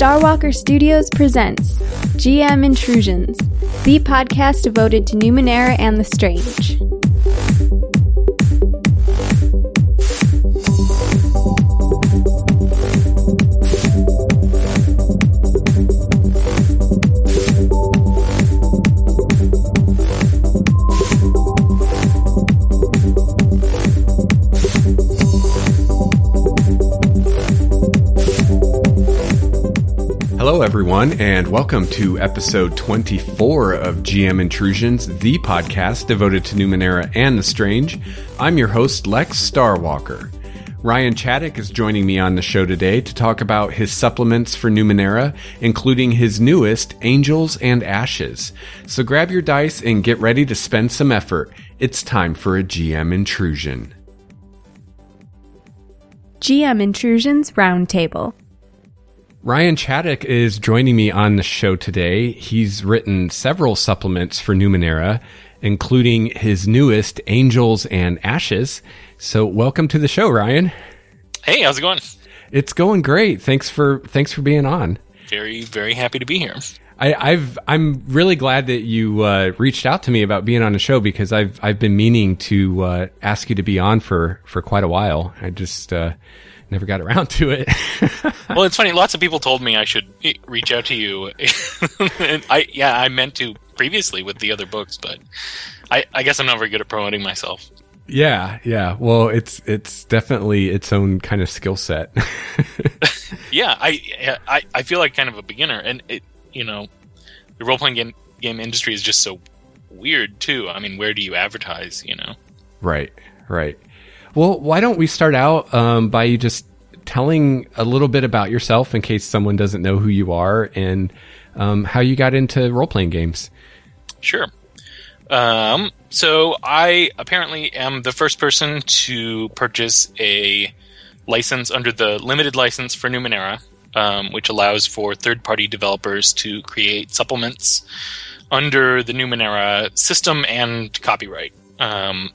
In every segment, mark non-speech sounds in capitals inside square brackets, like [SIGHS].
Starwalker Studios presents GM Intrusions, the podcast devoted to Numenera and the Strange. Hello, everyone, and welcome to episode 24 of GM Intrusions, the podcast devoted to Numenera and the Strange. I'm your host, Lex Starwalker. Ryan Chaddock is joining me on the show today to talk about his supplements for Numenera, including his newest, Angels and Ashes. So grab your dice and get ready to spend some effort. It's time for a GM Intrusion. GM Intrusions Roundtable. Ryan Chaddock is joining me on the show today. He's written several supplements for Numenera, including his newest, Angels and Ashes. So, welcome to the show, Ryan. Hey, how's it going? It's going great. Thanks for thanks for being on. Very, very happy to be here. I, have I'm really glad that you uh, reached out to me about being on the show because I've I've been meaning to uh, ask you to be on for for quite a while. I just uh, never got around to it. [LAUGHS] well, it's funny. Lots of people told me I should reach out to you, [LAUGHS] and I yeah I meant to previously with the other books, but I, I guess I'm not very good at promoting myself. Yeah, yeah. Well, it's it's definitely its own kind of skill set. [LAUGHS] yeah, I, I I feel like kind of a beginner, and it you know the role playing game game industry is just so weird too. I mean, where do you advertise? You know, right, right. Well, why don't we start out um, by you just telling a little bit about yourself in case someone doesn't know who you are and um, how you got into role playing games? Sure. Um, so I apparently am the first person to purchase a license under the limited license for Numenera, um, which allows for third-party developers to create supplements under the Numenera system and copyright. Um,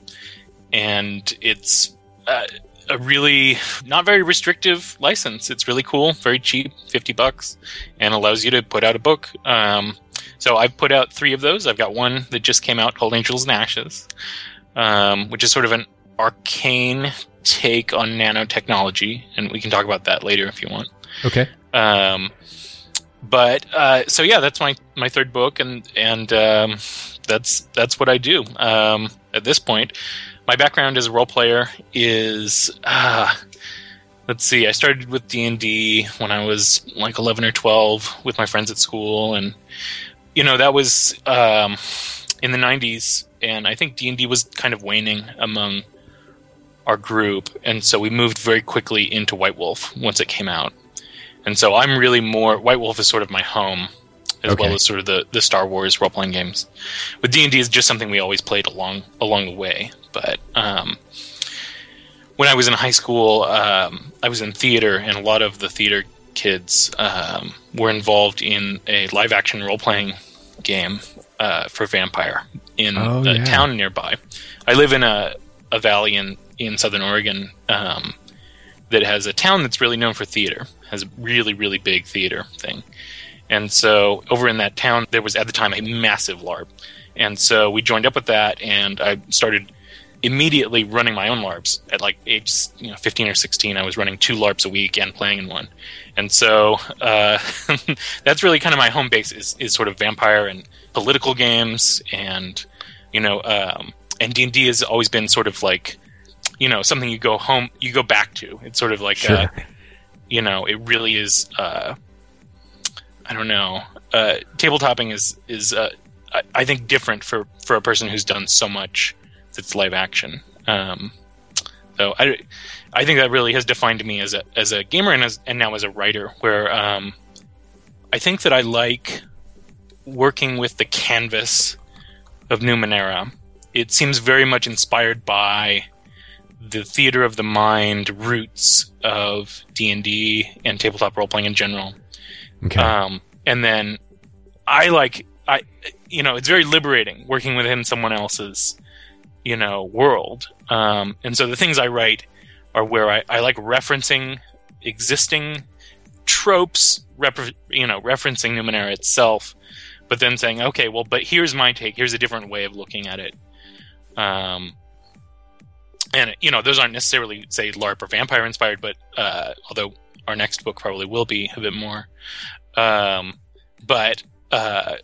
and it's uh, a really not very restrictive license. It's really cool, very cheap, fifty bucks, and allows you to put out a book. Um, so I've put out three of those. I've got one that just came out called Angels and Ashes, um, which is sort of an arcane take on nanotechnology, and we can talk about that later if you want. Okay. Um, but uh, so yeah, that's my my third book, and and um, that's that's what I do um, at this point my background as a role player is uh, let's see i started with d&d when i was like 11 or 12 with my friends at school and you know that was um, in the 90s and i think d&d was kind of waning among our group and so we moved very quickly into white wolf once it came out and so i'm really more white wolf is sort of my home as okay. well as sort of the, the Star Wars role playing games. With D and D is just something we always played along along the way. But um, when I was in high school, um, I was in theater, and a lot of the theater kids um, were involved in a live action role playing game uh, for Vampire in oh, a yeah. town nearby. I live in a, a valley in in Southern Oregon um, that has a town that's really known for theater, has a really really big theater thing. And so over in that town, there was at the time a massive LARP. And so we joined up with that, and I started immediately running my own LARPs at like age you know 15 or 16. I was running two LARPs a week and playing in one, and so uh, [LAUGHS] that's really kind of my home base is is sort of vampire and political games, and you know, um, and D and D has always been sort of like you know something you go home you go back to. It's sort of like uh, sure. uh, you know it really is. Uh, I don't know. Uh, tabletopping is is uh, I, I, think different for for a person who's done so much that's live action. Um, so I, I think that really has defined me as a as a gamer and as and now as a writer. Where um, I think that I like working with the canvas of Numenera. It seems very much inspired by the theater of the mind roots of D and D and tabletop role playing in general. Okay. Um, and then I like I you know it's very liberating working within someone else's you know world. Um, and so the things I write are where I, I like referencing existing tropes, rep- you know, referencing Numenera itself, but then saying, okay, well, but here's my take. Here's a different way of looking at it. Um, and you know, those aren't necessarily say LARP or vampire inspired, but uh, although our next book probably will be a bit more. Um, but uh,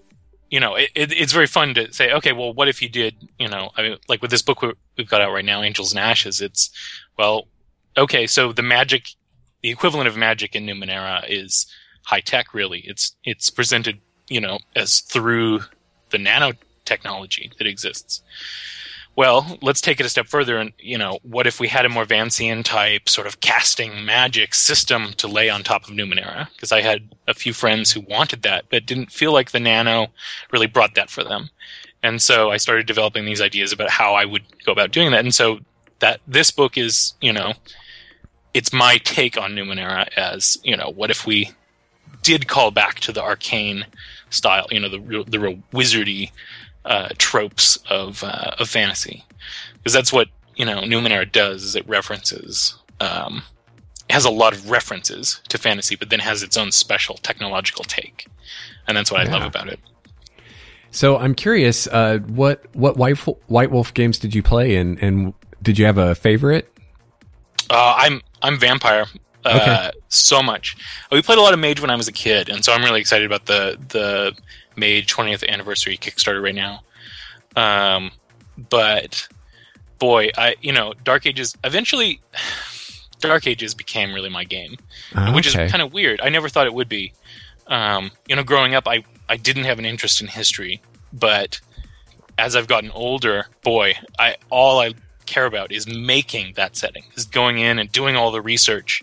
you know, it, it, it's very fun to say, okay, well, what if you did, you know, I mean, like with this book we've got out right now, Angels and Ashes. It's well, okay, so the magic, the equivalent of magic in Numenera is high tech. Really, it's it's presented, you know, as through the nanotechnology that exists well, let's take it a step further and, you know, what if we had a more Vancian type sort of casting magic system to lay on top of Numenera? Because I had a few friends who wanted that, but didn't feel like the nano really brought that for them. And so I started developing these ideas about how I would go about doing that. And so that this book is, you know, it's my take on Numenera as, you know, what if we did call back to the arcane style, you know, the the real wizardy uh, tropes of uh, of fantasy, because that's what you know Numenera does. Is it references. Um, it has a lot of references to fantasy, but then has its own special technological take, and that's what yeah. I love about it. So I'm curious, uh, what what White White Wolf games did you play, and and did you have a favorite? Uh, I'm I'm vampire. Uh, okay. so much. We played a lot of Mage when I was a kid, and so I'm really excited about the the Mage 20th anniversary Kickstarter right now. Um, but boy, I you know Dark Ages eventually. [SIGHS] Dark Ages became really my game, oh, which okay. is kind of weird. I never thought it would be. Um, you know, growing up, I I didn't have an interest in history, but as I've gotten older, boy, I all I care about is making that setting, is going in and doing all the research.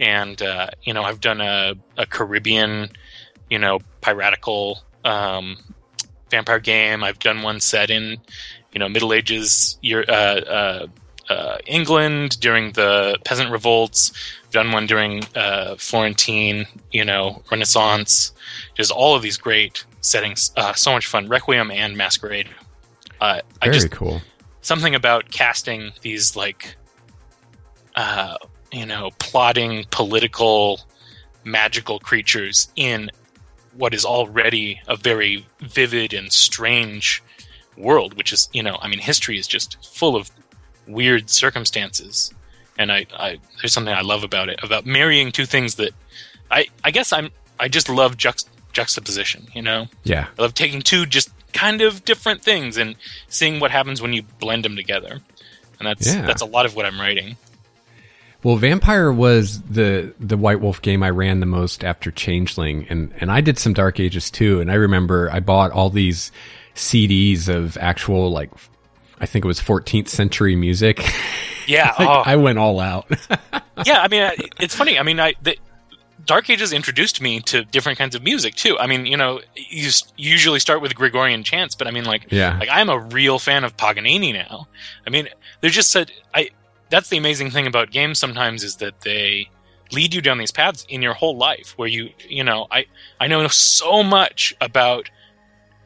And uh, you know, I've done a, a Caribbean, you know, piratical um, vampire game. I've done one set in, you know, Middle Ages, year, uh, uh, uh, England during the peasant revolts. I've done one during uh, Florentine, you know, Renaissance. Just all of these great settings. Uh, so much fun. Requiem and Masquerade. Uh, Very just, cool. Something about casting these like, you know, plotting political magical creatures in what is already a very vivid and strange world, which is, you know, I mean, history is just full of weird circumstances. And I, I there's something I love about it, about marrying two things that I, I guess I'm, I just love juxt- juxtaposition, you know? Yeah. I love taking two just kind of different things and seeing what happens when you blend them together. And that's, yeah. that's a lot of what I'm writing. Well, Vampire was the the White Wolf game I ran the most after Changeling, and and I did some Dark Ages too. And I remember I bought all these CDs of actual like I think it was 14th century music. [LAUGHS] Yeah, like, oh. I went all out. [LAUGHS] yeah, I mean, it's funny. I mean, I the, Dark Ages introduced me to different kinds of music too. I mean, you know, you usually start with Gregorian chants, but I mean, like, yeah, like I'm a real fan of Paganini now. I mean, there's just said I that's the amazing thing about games sometimes is that they lead you down these paths in your whole life where you you know i i know so much about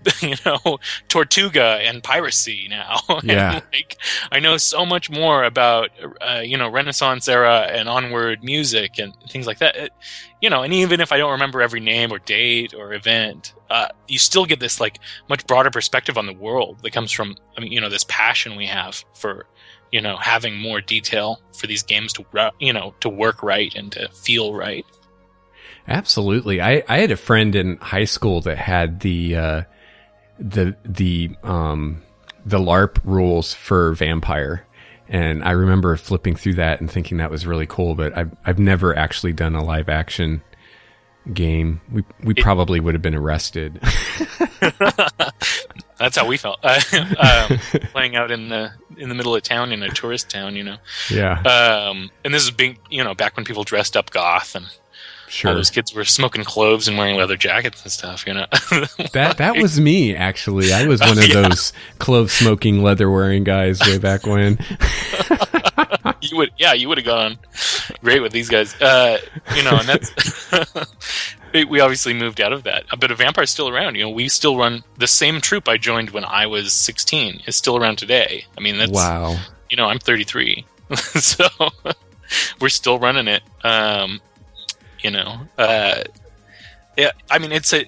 [LAUGHS] you know tortuga and piracy now. [LAUGHS] Yeah. like i know so much more about uh, you know renaissance era and onward music and things like that. It, you know and even if i don't remember every name or date or event uh, you still get this like much broader perspective on the world that comes from i mean you know this passion we have for you know having more detail for these games to you know to work right and to feel right. Absolutely. I i had a friend in high school that had the uh the the um the larp rules for vampire. And i remember flipping through that and thinking that was really cool but i've i've never actually done a live action game. We we it, probably would have been arrested [LAUGHS] [LAUGHS] That's how we felt. [LAUGHS] um, playing out in the in the middle of town in a tourist town, you know. Yeah. Um, and this is being, you know, back when people dressed up goth and sure. all those kids were smoking cloves and wearing leather jackets and stuff, you know. [LAUGHS] that that was me actually. I was one of [LAUGHS] yeah. those clove smoking, leather wearing guys way back when. you would, yeah, you would have gone great with these guys. Uh, you know, and that's we obviously moved out of that, but a vampire's still around. You know, we still run the same troupe I joined when I was 16 is still around today. I mean, that's wow. You know, I'm 33, [LAUGHS] so we're still running it. Um, You know, uh, yeah. I mean, it's a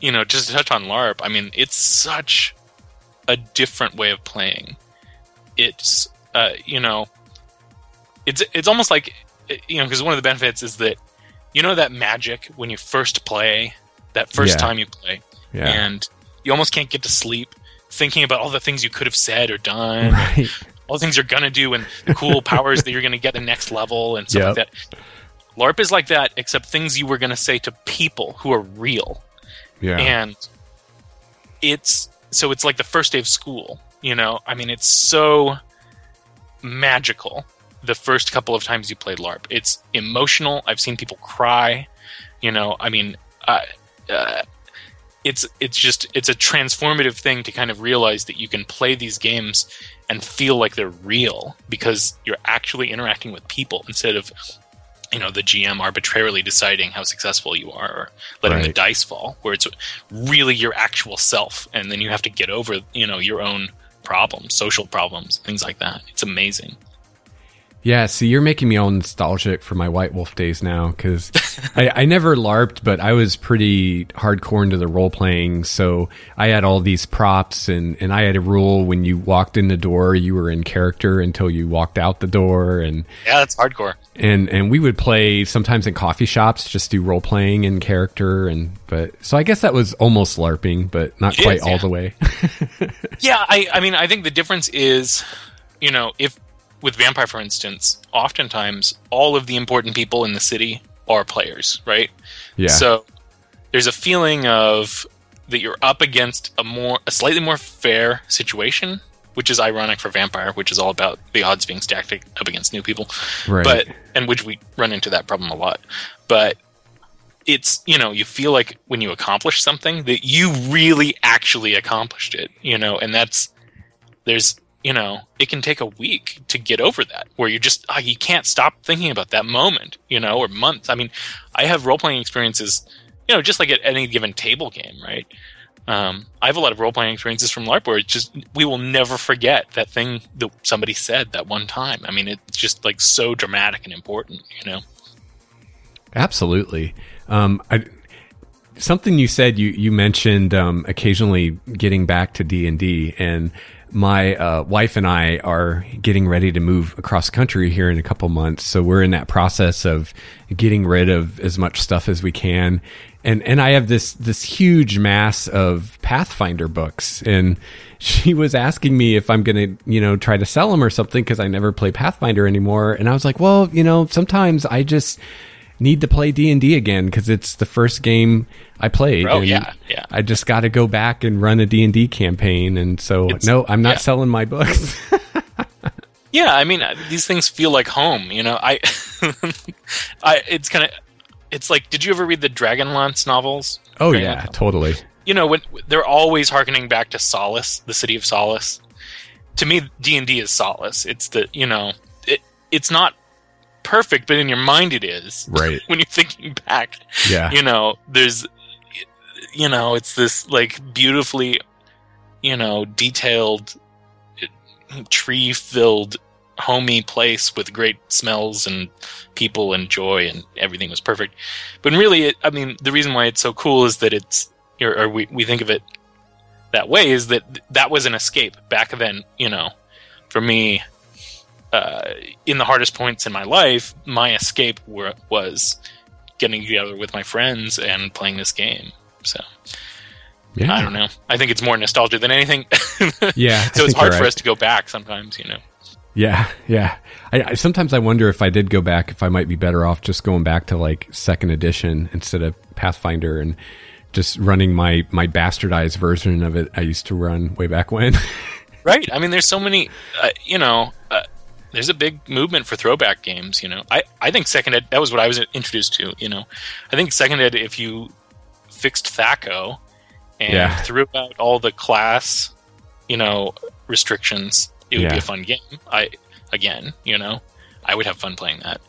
you know, just to touch on LARP. I mean, it's such a different way of playing. It's uh, you know, it's it's almost like you know because one of the benefits is that you know that magic when you first play that first Yeah. time you play Yeah. and you almost can't get to sleep thinking about all the things you could have said or done [LAUGHS] right. all the things you're gonna do and the cool [LAUGHS] powers that you're gonna get the next level and stuff like that larp is like that except things you were gonna say to people who are real Yeah. and it's so it's like the first day of school you know i mean it's so magical the first couple of times you played larp. It's emotional. I've seen people cry. You know i mean uh, uh, it's it's just it's a transformative thing to kind of realize that you can play these games and feel like they're real because you're actually interacting with people instead of you know the GM arbitrarily deciding how successful you are or letting the dice fall where it's really your actual self and then you have to get over you know your own problems social problems things like that. It's amazing Yeah, see, you're making me all nostalgic for my White Wolf days now because [LAUGHS] I, I never LARPed, but I was pretty hardcore into the role playing. So I had all these props, and, and I had a rule when you walked in the door, you were in character until you walked out the door, and yeah that's hardcore and and we would play sometimes in coffee shops, just do role playing in character, and but so I guess that was almost LARPing, but not It quite is, all yeah. the way. [LAUGHS] Yeah, I, I mean, I think the difference is, you know, if with Vampire, for instance, oftentimes all of the important people in the city are players, right? yeah, So there's a feeling of that you're up against a more, a slightly more fair situation, which is ironic for Vampire, which is all about the odds being stacked up against new people right. but and which we run into that problem a lot but it's you know you feel like when you accomplish something that you really actually accomplished it you know and that's there's you know it can take a week to get over that where you just ah, you can't stop thinking about that moment you know or months i mean i have role-playing experiences you know just like at any given table game right um, I have a lot of role playing experiences from LARP where it's just we will never forget that thing that somebody said that one time. I mean, it's just like so dramatic and important, you know. Absolutely. Um, I, something you said you you mentioned um, occasionally getting back to D and D, and my uh, wife and I are getting ready to move across country here in a couple months. So we're in that process of getting rid of as much stuff as we can. And and I have this this huge mass of Pathfinder books, and [LAUGHS] she was asking me if I'm going to you know try to sell them or something because I never play Pathfinder anymore. And I was like, well, you know, sometimes I just need to play D&D again because it's the first game I played. Oh, yeah, yeah. I just got to go back and run a D&D campaign. And so, It's- no, I'm not yeah. selling my books. [LAUGHS] Yeah, I mean, uh, these things feel like home, you know. I, [LAUGHS] I, it's kind of, it's like, did you ever read the Dragonlance novels? oh, Dragonlance yeah, novels? totally. you know when they're always harkening back to solace the city of solace to me d&d is solace it's the you know it, it's not perfect but in your mind it is [LAUGHS] Right. when you're thinking back Yeah. you know there's you know it's this like beautifully you know detailed tree filled homey place with great smells and people and joy and everything was perfect but really it, i mean the reason why it's so cool is that it's or, or we, we think of it that way is that that was an escape back then you know for me uh, in the hardest points in my life my escape were, was getting together with my friends and playing this game so Yeah. i don't know i think it's more nostalgia than anything [LAUGHS] Yeah. So it's hard you're for us to go back sometimes you know Yeah, yeah. I, I sometimes I wonder if I did go back, if I might be better off just going back to like second edition instead of Pathfinder and just running my my bastardized version of it I used to run way back when. [LAUGHS] Right. I mean, there's so many. Uh, you know, uh, there's a big movement for throwback games. You know, I I think second ed. That was what I was introduced to. You know, I think second ed. If you fixed THACO and Yeah. threw out all the class, you know, restrictions, it would be a fun game. I again, you know, I would have fun playing that.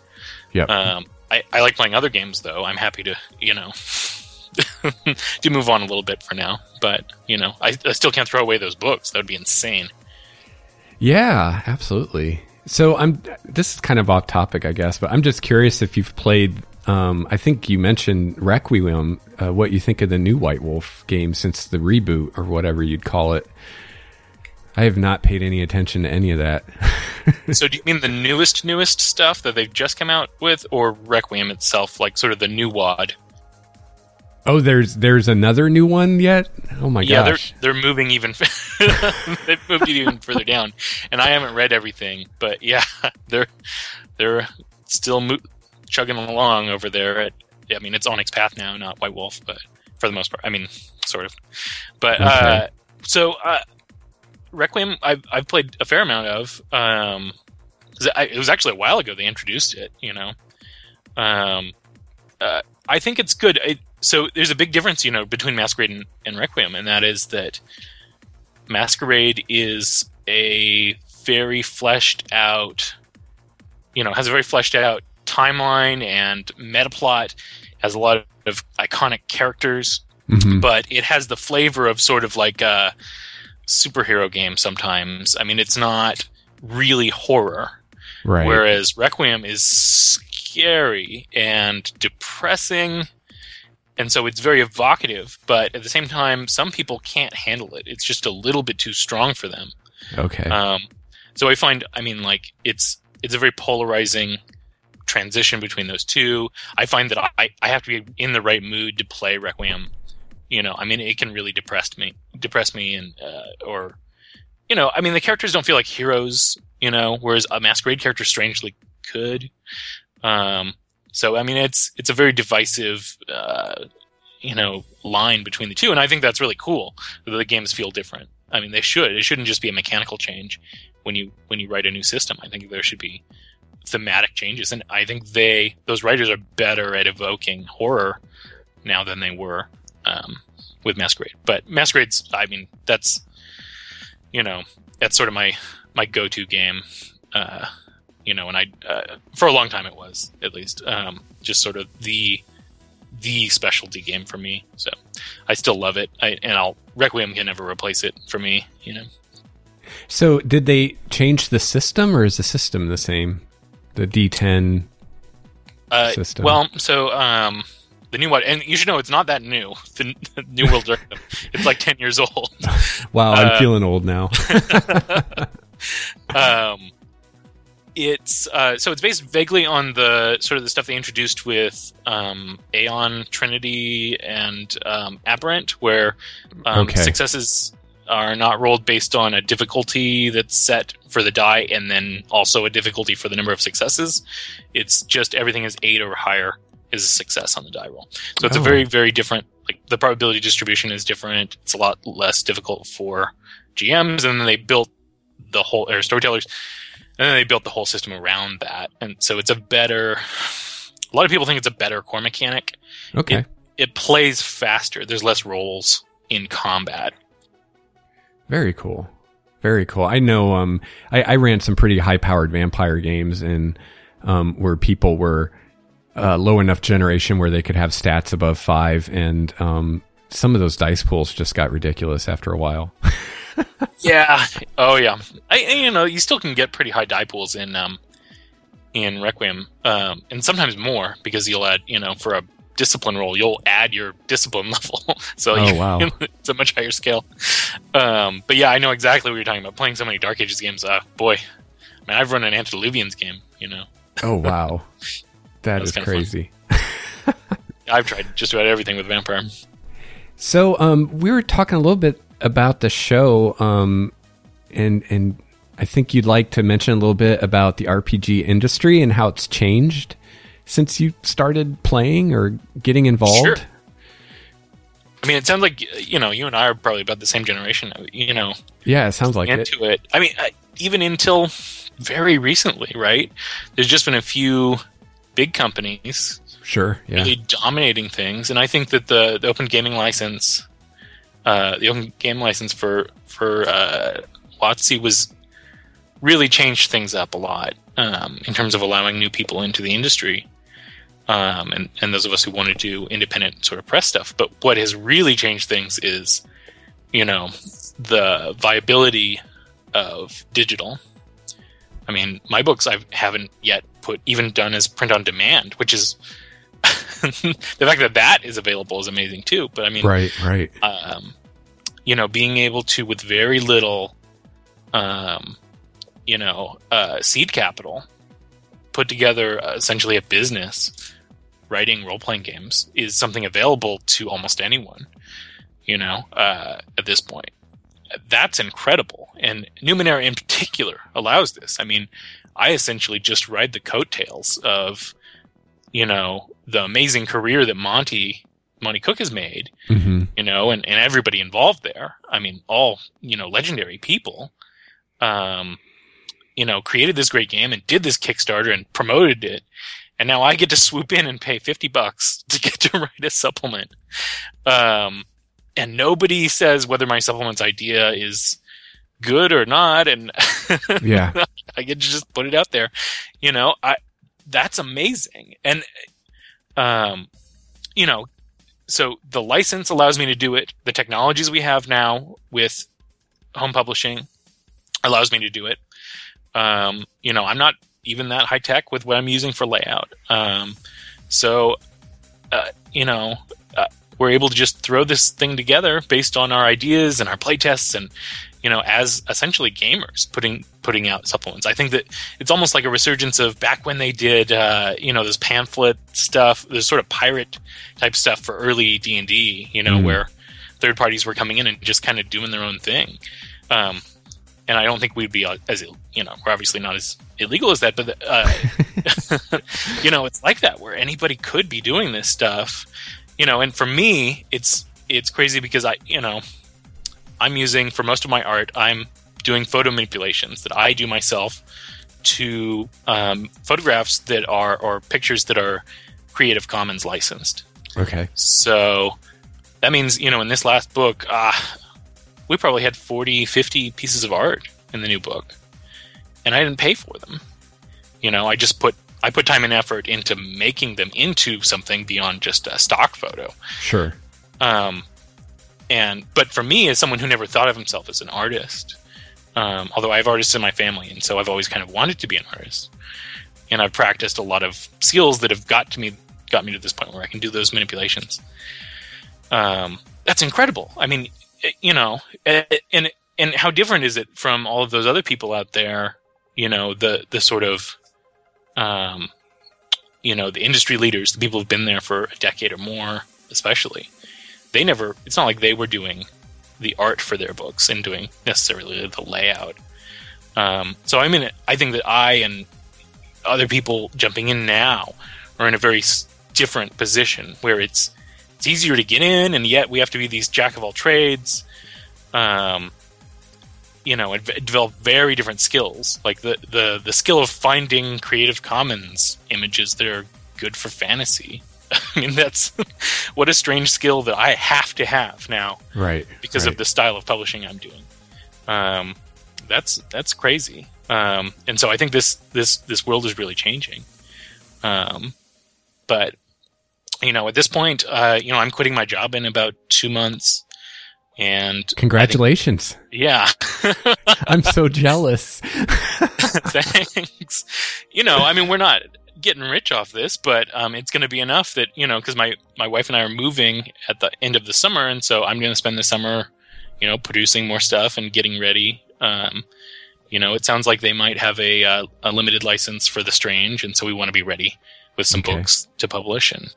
Yeah. Um, I, I like playing other games though. I'm happy to, you know, [LAUGHS] to move on a little bit for now. But you know, I, I still can't throw away those books. That would be insane. Yeah, absolutely. So I'm this is kind of off topic, I guess, but I'm just curious if you've played um, I think you mentioned Requiem. Uh, what you think of the new White Wolf game since the reboot or whatever you'd call it? I have not paid any attention to any of that. [LAUGHS] so, do you mean the newest, newest stuff that they've just come out with, or Requiem itself, like sort of the new WoD? Oh, there's there's another new one yet. Oh my god. yeah, gosh! they're they're moving even. [LAUGHS] they've moved it even [LAUGHS] further down, and I haven't read everything, but yeah, [LAUGHS] they're they're still mo- chugging along over there. At I mean, it's Onyx Path now, not White Wolf, but for the most part, I mean, sort of. But okay. uh, so uh, Requiem, I've I've played a fair amount of. Um, it was actually a while ago they introduced it. You know, um, uh, I think it's good. It, so there's a big difference, you know, between Masquerade and, and Requiem, and that is that Masquerade is a very fleshed out, you know, has a very fleshed out timeline and meta plot, has a lot of iconic characters, mm-hmm. but it has the flavor of sort of like a superhero game sometimes. I mean, it's not really horror. Right. Whereas Requiem is scary and depressing and so it's very evocative but at the same time some people can't handle it. It's just a little bit too strong for them. Okay. Um, so i find i mean like it's it's a very polarizing transition between those two. I find that i i have to be in the right mood to play requiem. You know i mean it can really depress me depress me and uh, or you know i mean the characters don't feel like heroes you know whereas a masquerade character strangely could. Um so I mean, it's it's a very divisive, uh, you know, line between the two, and I think that's really cool that the games feel different. I mean, they should. It shouldn't just be a mechanical change when you when you write a new system. I think there should be thematic changes, and I think they those writers are better at evoking horror now than they were um, with Masquerade. But Masquerade's, I mean, that's you know, that's sort of my my go to game. Uh, you know, and I uh, for a long time it was at least um, just sort of the the specialty game for me. So I still love it, I, and I'll Requiem can never replace it for me. You know. So did they change the system, or is the system the same? The D10 uh, system. Well, so um, the new one, and you should know it's not that new. The, [LAUGHS] the New World it's like ten years old. [LAUGHS] wow, I'm uh, feeling old now. [LAUGHS] um, it's uh, so it's based vaguely on the sort of the stuff they introduced with um, Aeon, Trinity, and um, Aberrant, where um, okay. successes are not rolled based on a difficulty that's set for the die, and then also a difficulty for the number of successes. It's just everything is eight or higher is a success on the die roll. So it's oh. a very very different. Like the probability distribution is different. It's a lot less difficult for GMs, and then they built the whole or storytellers and then they built the whole system around that. And so it's a better a lot of people think it's a better core mechanic. Okay. It, it plays faster. There's less rolls in combat. Very cool. Very cool. I know um i, I ran some pretty high powered vampire games and um where people were uh, low enough generation where they could have stats above five and um some of those dice pools just got ridiculous after a while [LAUGHS] yeah. Oh yeah. I, you know you still can get pretty high die pools in um in Requiem, um, and sometimes more because you'll add you know for a discipline roll you'll add your discipline [LAUGHS] level, so oh, you, wow. [LAUGHS] it's a much higher scale. Um, but yeah, I know exactly what you're talking about. Playing so many Dark Ages games, uh, boy, I mean I've run an Antediluvians game, you know. Oh [LAUGHS] wow, that is crazy. I've tried just about everything with Vampire. So um, we were talking a little bit about the show, um, and and I think you'd like to mention a little bit about the RPG industry and how it's changed since you started playing or getting involved. Sure. I mean, it sounds like you know you and I are probably about the same generation. You know. Yeah, it sounds like into it. it. I mean, even until very recently, right? There's just been a few big companies, sure, yeah. really dominating things, and I think that the, the open gaming license uh, the open game license for for uh, was really changed things up a lot um, in terms of allowing new people into the industry. Um, and, and those of us who want to do independent sort of press stuff. But what has really changed things is, you know, the viability of digital. I mean, my books I haven't yet put even done as print on demand, which is the fact that that is available is amazing too. But I mean, right, right. Um, you know, being able to with very little, um, you know, uh, seed capital, put together uh, essentially a business writing role playing games is something available to almost anyone. You know, uh, at this point, that's incredible, and Numenera in particular allows this. I mean, I essentially just ride the coattails of, you know, the amazing career that Monte Monte Cook has made, mm-hmm. you know, and, and everybody involved there. I mean, all, you know, legendary people, um, you know, created this great game and did this Kickstarter and promoted it. And now I get to swoop in and pay 50 bucks [LAUGHS] to get to write a supplement. Um, and nobody says whether my supplement's idea is good or not. And [LAUGHS] yeah, I get to just put it out there. You know, I, that's amazing. And, um, you know, so the license allows me to do it. The technologies we have now with home publishing allows me to do it. Um, you know, I'm not even that high tech with what I'm using for layout. Um, so, uh, you know, uh, we're able to just throw this thing together based on our ideas and our playtests and you know, as essentially gamers putting putting out supplements. I think that it's almost like a resurgence of back when they did, uh, you know, this pamphlet stuff, this sort of pirate type stuff for early D and D. You know, mm. where third parties were coming in and just kind of doing their own thing. Um, and I don't think we'd be as you know, we're obviously not as illegal as that, but uh, [LAUGHS] [LAUGHS] you know, it's like that where anybody could be doing this stuff. You know, and for me, it's it's crazy because I, you know, I'm using for most of my art, I'm doing photo manipulations that I do myself to um, photographs that are or pictures that are Creative Commons licensed. Okay. So that means, you know, in this last book, uh, we probably had 40, 50 pieces of art in the new book. And I didn't pay for them. You know, I just put I put time and effort into making them into something beyond just a stock photo. Sure. Um, and but for me as someone who never thought of himself as an artist um, although i have artists in my family and so i've always kind of wanted to be an artist. And i've practiced a lot of skills that have got to me got me to this point where i can do those manipulations. Um, that's incredible. I mean you know and and how different is it from all of those other people out there you know the the sort of um you know the industry leaders the people who've been there for a decade or more especially they never it's not like they were doing the art for their books and doing necessarily the layout. Um, so i mean i think that i and other people jumping in now are in a very different position where it's it's easier to get in and yet we have to be these jack of all trades um, you know develop very different skills. Like the, the the skill of finding creative commons images that are good for fantasy [LAUGHS] I mean, that's [LAUGHS] what a strange skill that I have to have now, right? Because right. of the style of publishing I'm doing. Um, that's that's crazy. Um, and so I think this this this world is really changing. Um, but you know, at this point, uh, you know, I'm quitting my job in about two months. And congratulations! Think, yeah, [LAUGHS] I'm so jealous. Thanks. You know, I mean, we're not getting rich off this, but um, it's going to be enough that you know because my my wife and I are moving at the end of the summer, and so I'm going to spend the summer, you know, producing more stuff and getting ready. Um, you know, it sounds like they might have a uh, a limited license for The Strange, and so we want to be ready with some okay. books to publish and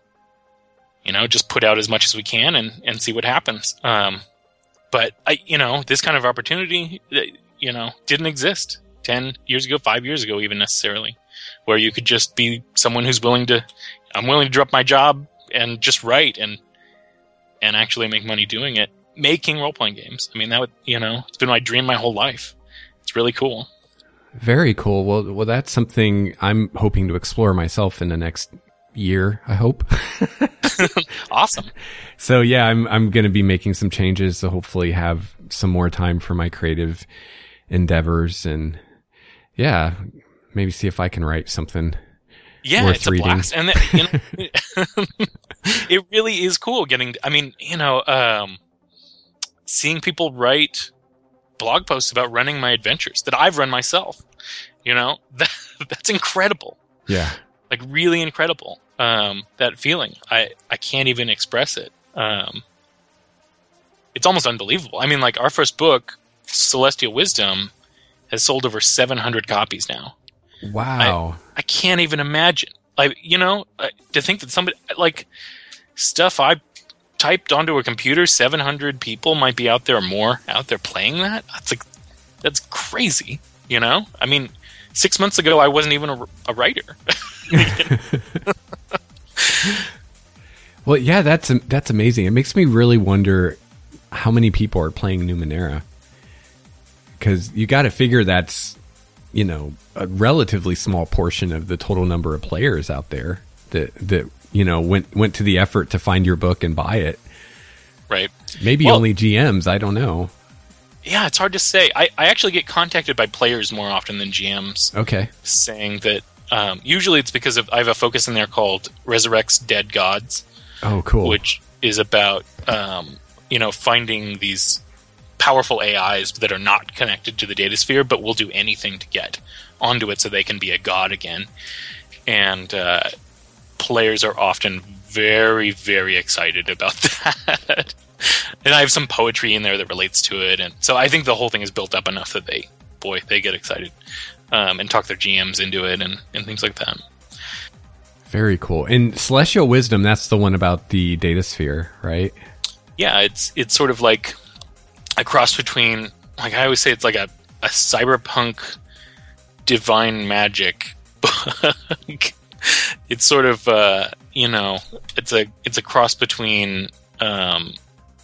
you know just put out as much as we can and and see what happens. Um, but I, you know, this kind of opportunity, uh, you know, didn't exist ten years ago, five years ago, even necessarily where you could just be someone who's willing to I'm willing to drop my job and just write and and actually make money doing it, making role playing games. I mean that would you know, it's been my dream my whole life. It's really cool. Very cool. Well well that's something I'm hoping to explore myself in the next year, I hope. [LAUGHS] awesome. So yeah, I'm I'm going to be making some changes to hopefully have some more time for my creative endeavors and yeah, maybe see if I can write something. Yeah, it's reading. a blast, and you know, [LAUGHS] it really is cool getting. I mean, you know, um, seeing people write blog posts about running my adventures that I've run myself. You know, [LAUGHS] that, that's incredible. Yeah, like really incredible. um, that feeling. I I can't even express it. Um, it's almost unbelievable. I mean, like our first book, Celestial Wisdom, has sold over 700 copies now. Wow. I, I can't even imagine. Like, you know, uh, to think that somebody, like, stuff I typed onto a computer, 700 people might be out there more out there playing that. That's like, that's crazy, you know? I mean, six months ago, I wasn't even a, a writer. [LAUGHS] well, yeah, that's that's amazing. It makes me really wonder how many people are playing Numenera because you got to figure that's you know a relatively small portion of the total number of players out there that that you know went went to the effort to find your book and buy it. Right. Maybe well, only GMs. I don't know. Yeah, it's hard to say. I, I actually get contacted by players more often than GMs. Okay. Saying that um, usually it's because of I have a focus in there called Resurrects Dead Gods. Oh, cool. Which is about um, you know finding these powerful AIs that are not connected to the data sphere, but will do anything to get onto it so they can be a god again. And uh, players are often very, very excited about [LAUGHS] that. and I have some poetry in there that relates to it, and so I think the whole thing is built up enough that they, boy, they get excited um, and talk their GMs into it and, and things like that. Very cool. And Celestial Wisdom, that's the one about the data sphere, right? Yeah, it's it's sort of like a cross between like I always say it's like a, a cyberpunk divine magic [LAUGHS] book. it's sort of uh, you know it's a it's a cross between um,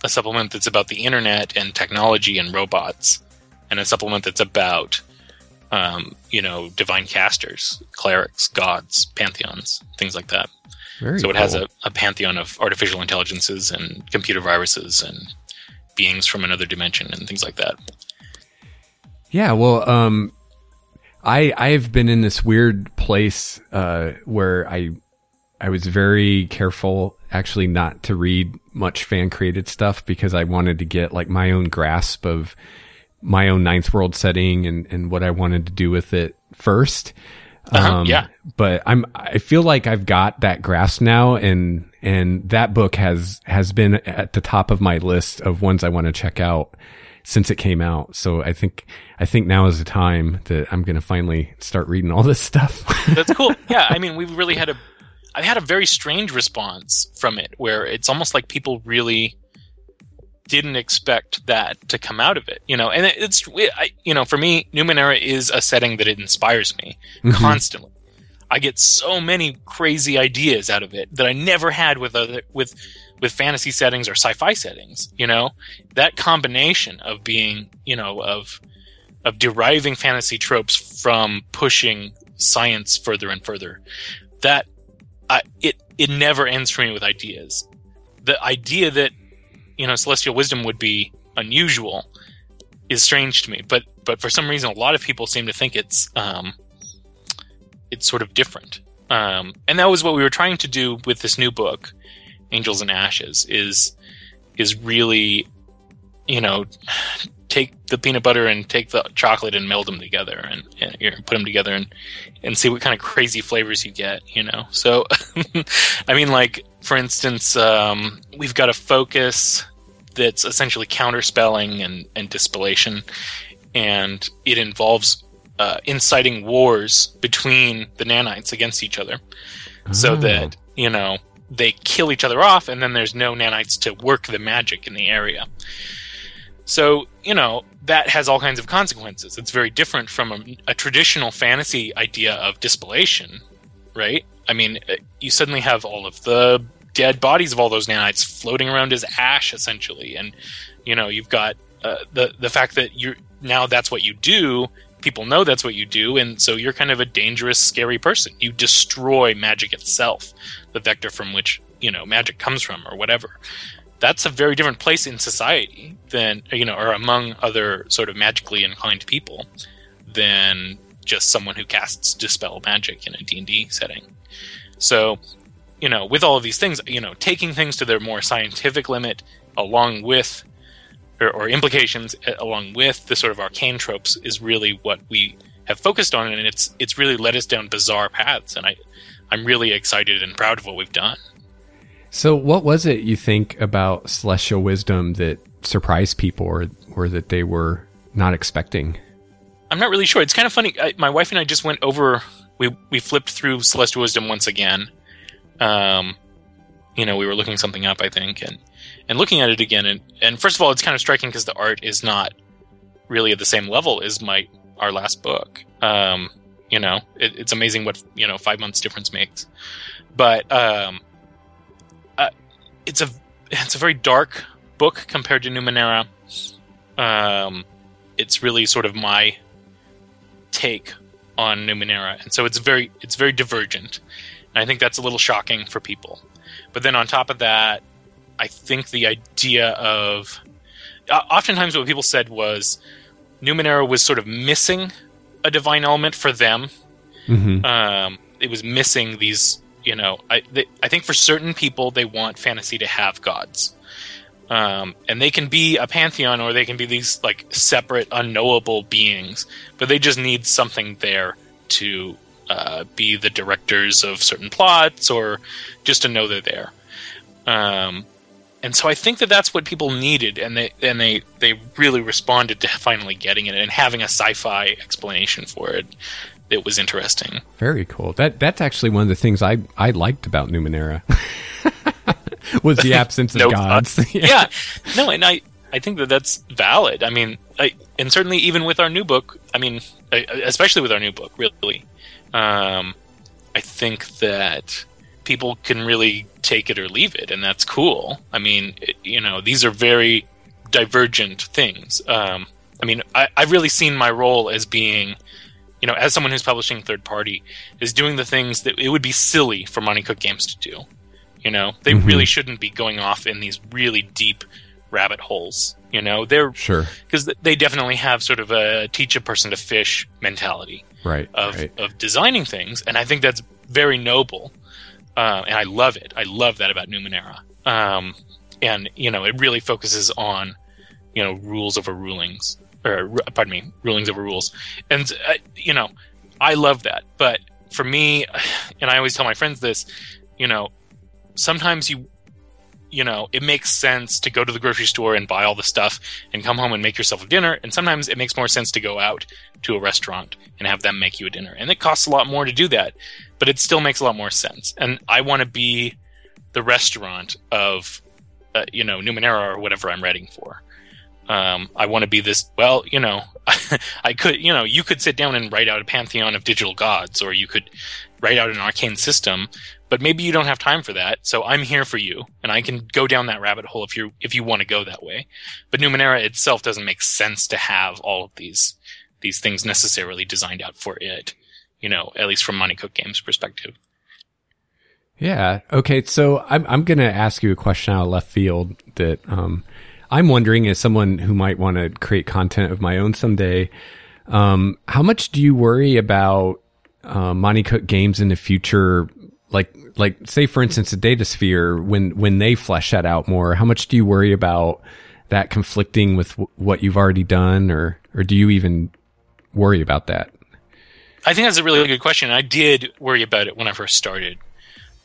a supplement that's about the internet and technology and robots, and a supplement that's about um, you know divine casters, clerics, gods, pantheons, things like that. Very so it has a, a pantheon of artificial intelligences and computer viruses and beings from another dimension and things like that. Yeah, well, um, I I've been in this weird place uh, where I I was very careful actually not to read much fan created stuff because I wanted to get like my own grasp of my own ninth world setting and and what I wanted to do with it 1st uh-huh, um, yeah. But I'm I feel like I've got that grasp now, and and that book has has been at the top of my list of ones I want to check out since it came out. So I think I think now is the time that I'm going to finally start reading all this stuff. [LAUGHS] That's cool. Yeah, I mean, we've really had a I had a very strange response from it, where it's almost like people really didn't expect that to come out of it, you know. And it's, I, you know, for me, Numenera is a setting that it inspires me mm-hmm. constantly. I get so many crazy ideas out of it that I never had with other with with fantasy settings or sci-fi settings. You know, that combination of being, you know, of of deriving fantasy tropes from pushing science further and further. That I, it it never ends for me with ideas. The idea that you know celestial wisdom would be unusual is strange to me. But but for some reason, a lot of people seem to think it's um, it's sort of different. Um, and that was what we were trying to do with this new book, Angels and Ashes. Is is really, you know, take the peanut butter and take the chocolate and meld them together and, and you know, put them together and and see what kind of crazy flavors you get. You know, so [LAUGHS] I mean, like for instance, um, we've got a focus that's essentially counterspelling and, and dispellation, and it involves uh, inciting wars between the nanites against each other, oh. so that you know they kill each other off, and then there's no nanites to work the magic in the area. So you know that has all kinds of consequences. It's very different from a, a traditional fantasy idea of dispellation, right? I mean, you suddenly have all of the dead bodies of all those nanites floating around as ash, essentially. And you know, you've got uh, the the fact that you now that's what you do. People know that's what you do, and so you're kind of a dangerous, scary person. You destroy magic itself, the vector from which you know magic comes from, or whatever. That's a very different place in society than you know, or among other sort of magically inclined people than just someone who casts dispel magic in a D&D setting. So you know, with all of these things, you know, taking things to their more scientific limit, along with or, or, implications, uh, along with the sort of arcane tropes, is really what we have focused on, and it's it's really led us down bizarre paths. And I I'm really excited and proud of what we've done. So, what was it you think about celestial wisdom that surprised people, or or that they were not expecting? I'm not really sure. It's kind of funny. I, my wife and I just went over. We we flipped through celestial wisdom once again. Um, you know, we were looking something up, I think, and and looking at it again. And and first of all, it's kind of striking because the art is not really at the same level as my our last book. Um, you know, it, it's amazing what you know five months difference makes. But um, uh, it's a it's a very dark book compared to Numenera. Um, it's really sort of my take on Numenera, and so it's very it's very divergent. And I think that's a little shocking for people. But then on top of that, I think the idea of uh, oftentimes what people said was Numenera was sort of missing a divine element for them. Mm-hmm. Um, it was missing these, you know. I they, I think for certain people they want fantasy to have gods, um, and they can be a pantheon or they can be these like separate, unknowable beings, but they just need something there to uh, be the directors of certain plots or just to know they're there. Um, and so I think that that's what people needed, and they and they they really responded to finally getting it and having a sci-fi explanation for it. It was interesting. Very cool. That that's actually one of the things I I liked about Numenera [LAUGHS] [LAUGHS] was the [LAUGHS] absence of No gods. [LAUGHS] yeah. no, and I I think that that's valid. I mean, I, and certainly even with our new book, I mean, I- especially with our new book, really, um, I think that people can really take it or leave it, and that's cool. I mean, it, you know, these are very divergent things. Um, I mean, I, I've really seen my role as being, you know, as someone who's publishing third party, is doing the things that it would be silly for Monte Cook Games to do. You know, they Mhm. really shouldn't be going off in these really deep rabbit holes. You know, they're Sure. because they definitely have sort of a teach a person to fish mentality Right. of right. of designing things, and I think that's very noble, uh, and I love it. I love that about Numenera, um, and you know, it really focuses on you know rules over rulings, or pardon me, rulings over rules, and uh, you know, I love that. But for me, [SIGHS] and I always tell my friends this, you know, sometimes you you know, it makes sense to go to the grocery store and buy all the stuff and come home and make yourself a dinner. And sometimes it makes more sense to go out to a restaurant and have them make you a dinner. And it costs a lot more to do that, but it still makes a lot more sense. And I want to be the restaurant of, uh, you know, Numenera or whatever I'm writing for. Um, I want to be this, well, you know, [LAUGHS] I could, you know, you could sit down and write out a pantheon of digital gods, or you could write out an arcane system, but maybe you don't have time for that. So I'm here for you, and I can go down that rabbit hole if you if you want to go that way. But Numenera itself doesn't make sense to have all of these these things necessarily designed out for it. You know, at least from Monte Cook Games' perspective. Yeah. Okay. So I'm I'm going to ask you a question out of left field that um, I'm wondering as someone who might want to create content of my own someday. Um, how much do you worry about uh, Monte Cook games in the future? Like like say for instance, a Data Sphere when when they flesh that out more. How much do you worry about that conflicting with w- what you've already done, or or do you even worry about that? I think that's a really good question. I did worry about it when I first started.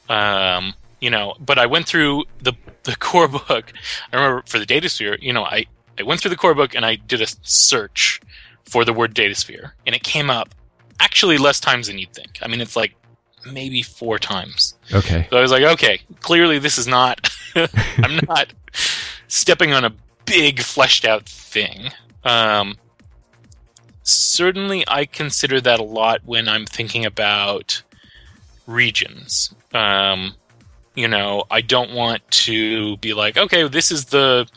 Um, you know, but I went through the the [LAUGHS] core book. I remember for the data sphere, you know, I, I went through the core book and I did a search for the word data sphere and it came up actually less times than you'd think. I mean, it's like maybe four times. Okay. So I was like, okay, clearly this is not, [LAUGHS] I'm [LAUGHS] not stepping on a big fleshed out thing. Um, certainly, I consider that a lot when I'm thinking about regions. Um, you know, I don't want to be like, okay, this is the,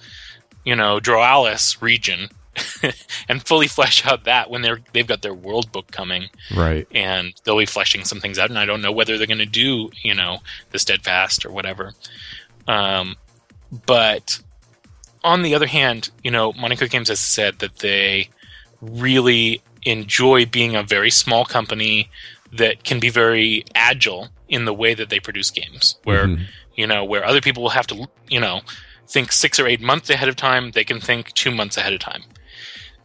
you know, Draolis region. [LAUGHS] and fully flesh out that when they're they've got their world book coming Right. and they'll be fleshing some things out and i don't know whether they're going to do you know the steadfast or whatever um, but on the other hand you know Monte Cook games has said that they really enjoy being a very small company that can be very agile in the way that they produce games where Mhm. you know where other people will have to you know think six or eight months ahead of time they can think two months ahead of time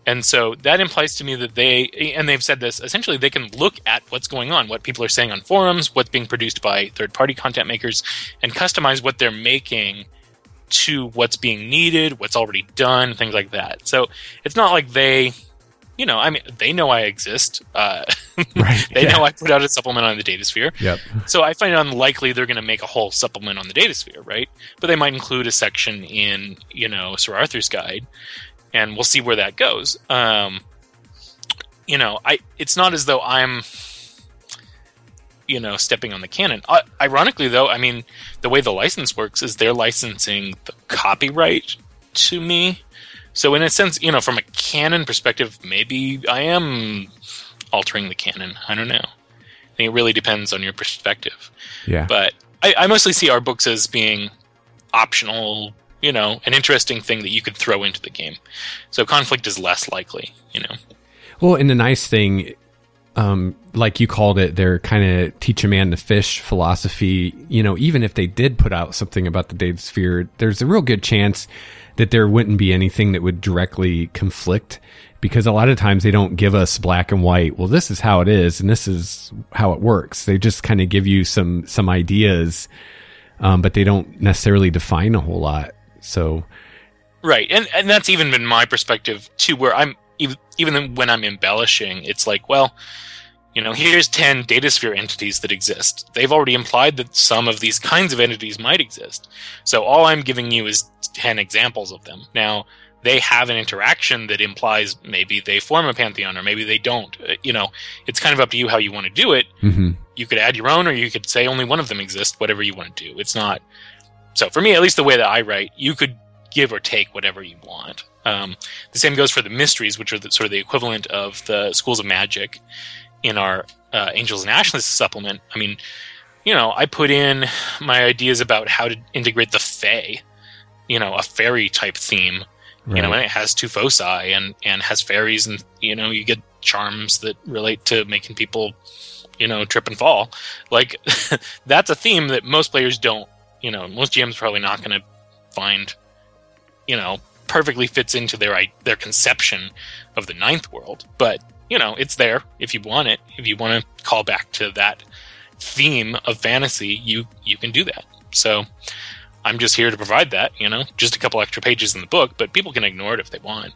And so that implies to me that they, and they've said this, essentially they can look at what's going on, what people are saying on forums, what's being produced by third party content makers, and customize what they're making to what's being needed, what's already done, things like that. So it's not like they, you know, I mean, they know I exist. Uh, [LAUGHS] Right, they yeah. know I put out a supplement on the Datasphere. Yep. So I find it unlikely they're going to make a whole supplement on the Datasphere, right? But they might include a section in, you know, Sir Arthour's Guide, and we'll see where that goes. Um, you know, I it's not as though I'm, you know, stepping on the canon. Uh, ironically, though, I mean, the way the license works is they're licensing the copyright to me. So in a sense, you know, from a canon perspective, maybe I am altering the canon. I don't know. I think it really depends on your perspective Yeah. but I, I mostly see our books as being optional you know an interesting thing that you could throw into the game so conflict is less likely you know Well, and the nice thing, um, like you called it, their kind of teach a man to fish philosophy. You know, even if they did put out something about the data sphere, there's a real good chance that there wouldn't be anything that would directly conflict because a lot of times they don't give us black and white. Well, this is how it is and this is how it works. They just kind of give you some, some ideas. Um, but they don't necessarily define a whole lot. So, right and and that's even been my perspective too where i'm ev- even when i'm embellishing it's like well you know here's 10 datasphere entities that exist. They've already implied that some of these kinds of entities might exist. So all i'm giving you is 10 examples of them. Now they have an interaction that implies maybe they form a pantheon or maybe they don't. Uh, you know it's kind of up to you how you want to do it. Mhm. you could add your own or you could say only one of them exists whatever you want to do. It's not so for me at least the way that i write you could give or take whatever you want um, the same goes for the mysteries which are the, sort of the equivalent of the schools of magic in our uh, angels and ashes supplement i mean you know i put in my ideas about how to integrate the fae you know a fairy type theme you know, and it has two foci and and has fairies, and you know, you get charms that relate to making people, you know, trip and fall. Like [LAUGHS] that's a theme that most players don't. You know, most GMs probably not going to find, you know, perfectly fits into their their conception of the ninth world. But you know, it's there if you want it. If you want to call back to that theme of fantasy, you you can do that. So. I'm just here to provide that, you know, just a couple extra pages in the book, but people can ignore it if they want.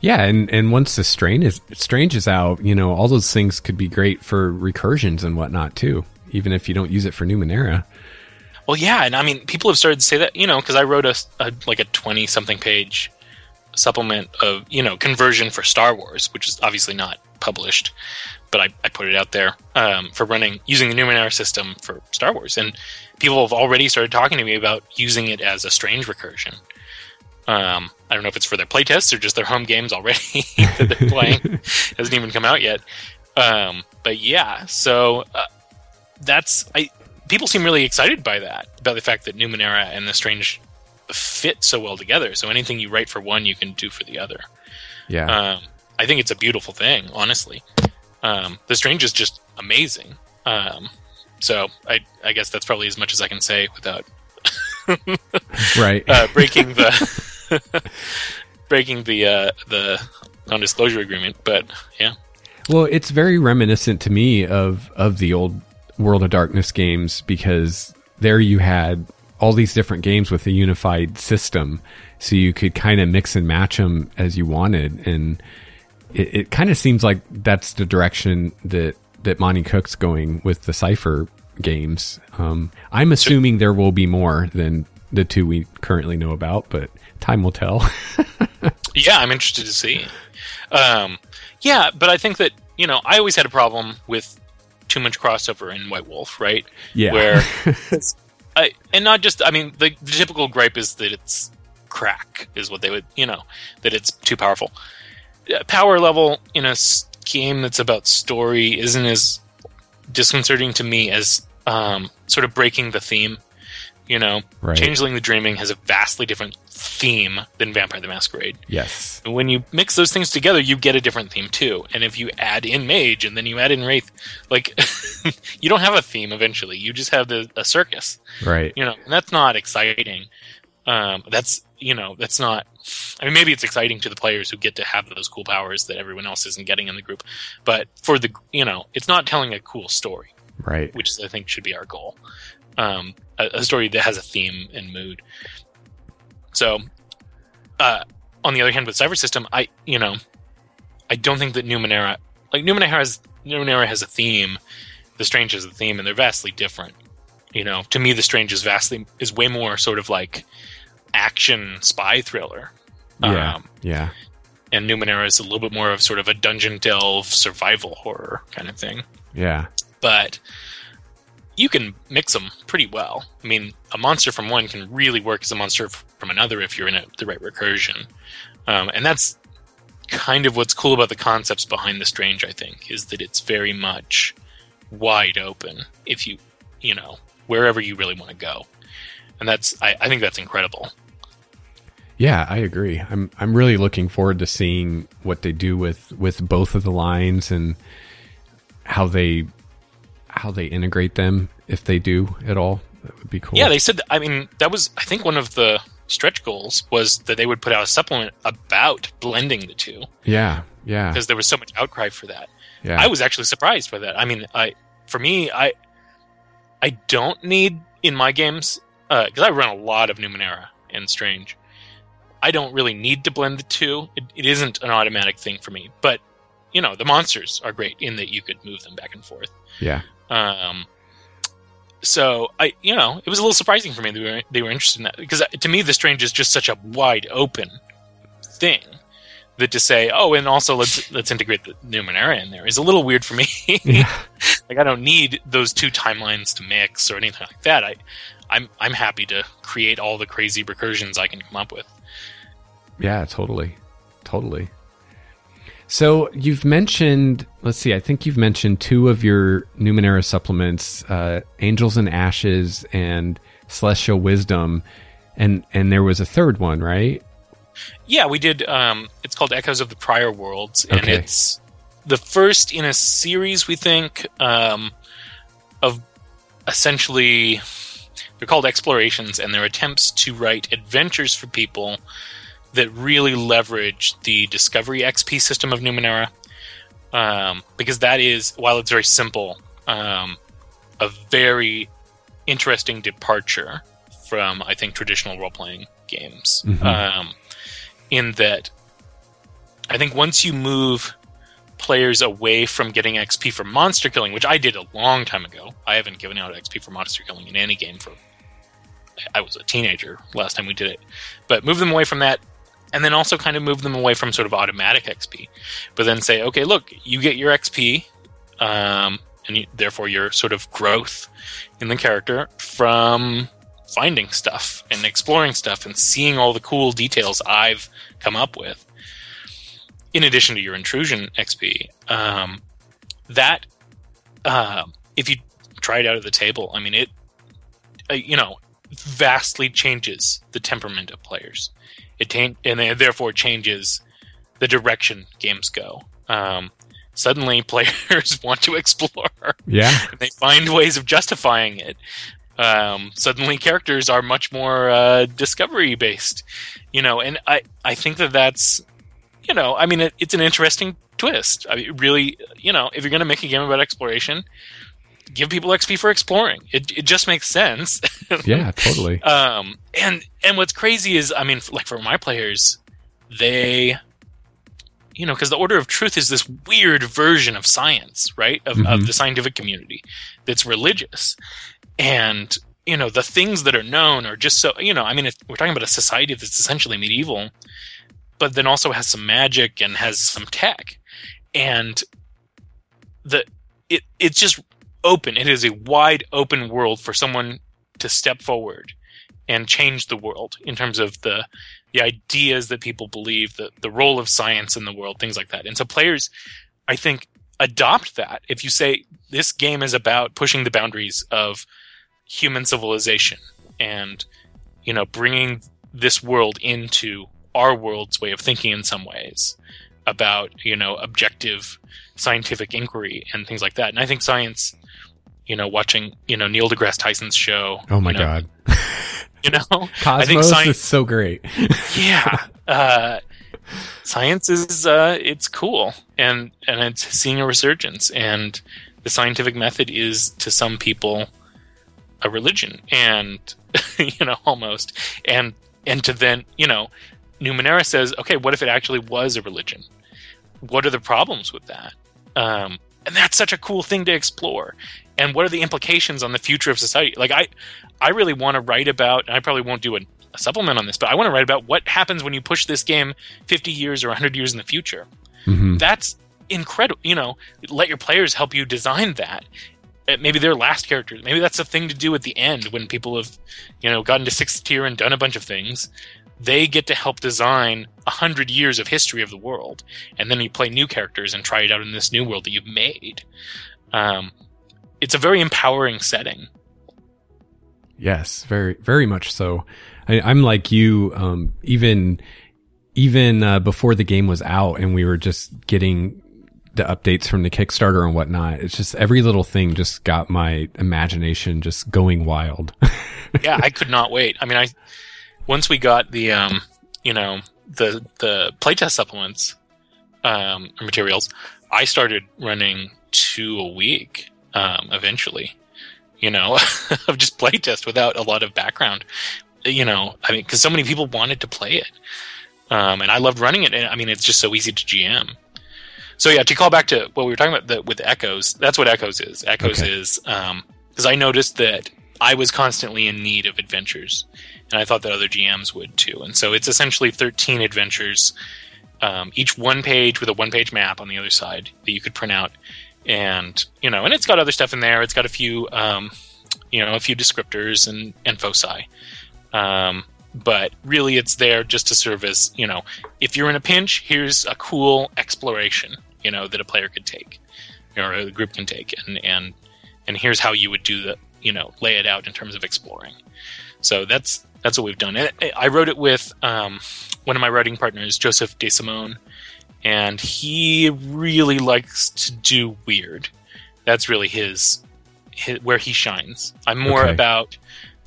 Yeah, and and once the strain is strange is out, you know, all those things could be great for recursions and whatnot too, even if you don't use it for Numenera. Well, yeah, and I mean, people have started to say that, you know, because I wrote a, a like a twenty something page supplement of you know conversion for Star Wars, which is obviously not published, but I, I put it out there um, for running using the Numenera system for Star Wars, and people have already started talking to me about using it as a strange recursion. Um, I don't know if it's for their playtests or just their home games already [LAUGHS] that they're playing. [LAUGHS] hasn't even come out yet. Um, but yeah, so uh, that's I. People seem really excited by that, about the fact that Numenera and the Strange fit so well together. So anything you write for one, you can do for the other. Yeah. Um, I think it's a beautiful thing, honestly. Um, the Strange is just amazing. Um, so I, I guess that's probably as much as I can say without [LAUGHS] right. uh, breaking the [LAUGHS] breaking the uh, the non-disclosure agreement. But yeah, well, it's very reminiscent to me of of the old World of Darkness games because there you had all these different games with a unified system, so you could kind of mix and match them as you wanted, and it, it kind of seems like that's the direction that that Monte Cook's going with the Cypher games. Um, I'm assuming there will be more than the two we currently know about, but time will tell. [LAUGHS] yeah, I'm interested to see. Um, yeah, but I think that you know I always had a problem with too much crossover in White Wolf, right? yeah. Where [LAUGHS] I, and not just I mean the, the typical gripe is that it's crack is what they would you know that it's too powerful. Power level in a game that's about story isn't as disconcerting to me as um, sort of breaking the theme. You know, Right. Changeling the Dreaming has a vastly different theme than Vampire the Masquerade. yes. And when you mix those things together, you get a different theme too. And if you add in Mage and then you add in Wraith, like [LAUGHS] you don't have a theme eventually. You just have the, a circus, Right. you know, and that's not exciting. Um, that's you know that's not. I mean, maybe it's exciting to the players who get to have those cool powers that everyone else isn't getting in the group, but for the you know, it's not telling a cool story, Right. which is, I think should be our goal. Um, a, a story that has a theme and mood. So, uh, on the other hand, with Cypher System, I you know, I don't think that Numenera like Numenera has Numenera has a theme, The Strange has a theme, and they're vastly different. You know, to me, The Strange is vastly is way more sort of like action spy thriller. Yeah. Um, yeah. and Numenera is a little bit more of sort of a dungeon delve survival horror kind of thing. Yeah. But you can mix them pretty well. I mean, a monster from one can really work as a monster from another if you're in a, the right recursion. Um, and that's kind of what's cool about the concepts behind the strange. I think is that it's very much wide open if you, you know, wherever you really want to go. And that's I, I think that's incredible. Yeah, I agree. I'm I'm really looking forward to seeing what they do with with both of the lines and how they how they integrate them if they do at all. That would be cool. Yeah, they said. I mean, that was I think one of the stretch goals was that they would put out a supplement about blending the two yeah, yeah, because there was so much outcry for that. yeah. I was actually surprised by that. I mean, I for me, I I don't need in my games uh, because I run a lot of Numenera and Strange. I don't really need to blend the two. It, it isn't an automatic thing for me, but you know the monsters are great in that you could move them back and forth. yeah, Um, so I, you know, it was a little surprising for me they were they were interested in that because uh, to me, the strange is just such a wide open thing that to say, oh, and also let's let's integrate the Numenera in there is a little weird for me. yeah, [LAUGHS] like I don't need those two timelines to mix or anything like that. I, I'm I'm happy to create all the crazy recursions I can come up with. yeah. Totally, totally. So you've mentioned, let's see, I think you've mentioned two of your Numenera supplements, uh, Angels and Ashes and Celestial Wisdom, and and there was a third one, right? Yeah, we did. Um, it's called Echoes of the Prior Worlds, and Okay. it's the first in a series, we think, um, of essentially they're called explorations, and they're attempts to write adventures for people that really leverage the Discovery XP system of Numenera, um, because that is, while it's very simple, um, a very interesting departure from I think traditional role playing games. Mhm. Um, in that I think once you move players away from getting XP for monster killing, which I did a long time ago, I haven't given out XP for monster killing in any game for I was a teenager last time we did it. But move them away from that and then also kind of move them away from sort of automatic XP. But then say, okay, look, you get your XP um, and you, therefore your sort of growth in the character from finding stuff and exploring stuff and seeing all the cool details I've come up with. In addition to your intrusion XP, um, that uh, if you try it out of the table, I mean it, uh, you know, vastly changes the temperament of players. It ta- and it therefore changes the direction games go. Um, suddenly, [LAUGHS] players [LAUGHS] want to explore Yeah, and [LAUGHS] they find ways of justifying it. Um, suddenly, characters are much more uh, discovery based, you know, and I I think that that's you know I mean it, it's an interesting twist. I mean, really, you know, if you're going to make a game about exploration, give people XP for exploring. It it just makes sense. [LAUGHS] yeah, totally. Um, and and what's crazy is, I mean, like for my players, they, you know, because the Order of Truth is this weird version of science, right? Of, of Mhm. the scientific community that's religious, and you know, the things that are known are just so. You know, I mean, if we're talking about a society that's essentially medieval, but then also has some magic and has some tech, and the it it's just open. It is a wide open world for someone to step forward and change the world in terms of the the ideas that people believe, the the role of science in the world, things like that. And so players, I think, adopt that. If you say this game is about pushing the boundaries of human civilization and you know bringing this world into our world's way of thinking in some ways about you know objective scientific inquiry and things like that. And I think science, you know, watching you know Neil deGrasse Tyson's show. Oh my you know, god. [LAUGHS] You know, [LAUGHS] Cosmos I think science is so great. [LAUGHS] yeah. Uh, science is uh, it's cool. And and it's seeing a resurgence. And the scientific method is to some people a religion. And you know almost. And and to then you know numenera says okay what if it actually was a religion? What are the problems with that? Um, and that's such a cool thing to explore and what are the implications on the future of society? Like i i really want to write about and i probably won't do a, a supplement on this but i want to write about what happens when you push this game 50 years or 100 years in the future. Mhm. that's incredible you know let your players help you design that. Uh, maybe their last characters. Maybe that's a thing to do at the end when people have you know gotten to sixth tier and done a bunch of things. They get to help design a hundred years of history of the world and then you play new characters and try it out in this new world that you've made. Um, it's a very empowering setting Yes, very, very much so. I, I'm like you. Um, even, even uh, before the game was out, and we were just getting the updates from the Kickstarter and whatnot. It's just every little thing just got my imagination just going wild. [LAUGHS] yeah, I could not wait. I mean, I once we got the um, you know, the the playtest supplements um, or materials, I started running two a week. Um, eventually, you know, [LAUGHS] of just playtest without a lot of background. You know, I mean, because so many people wanted to play it, um, and I loved running it. And I mean, it's just so easy to GM. So yeah, to call back to what we were talking about the, with Echoes, that's what Echoes is. Echoes Okay. is because I noticed that I was constantly in need of adventures, and I thought that other GMs would too. And so it's essentially 13 adventures, um, each one page with a one page map on the other side that you could print out, and you know, and it's got other stuff in there. It's got a few, um, you know, a few descriptors and and foci. Um, but really, it's there just to serve as you know, if you're in a pinch, here's a cool exploration, you know, that a player could take, or a group can take, and and and here's how you would do the, you know, lay it out in terms of exploring. So that's that's what we've done. I- I wrote it with um, one of my writing partners, Joseph De Simone, and he really likes to do weird. That's really his, his where he shines. I'm more Okay. about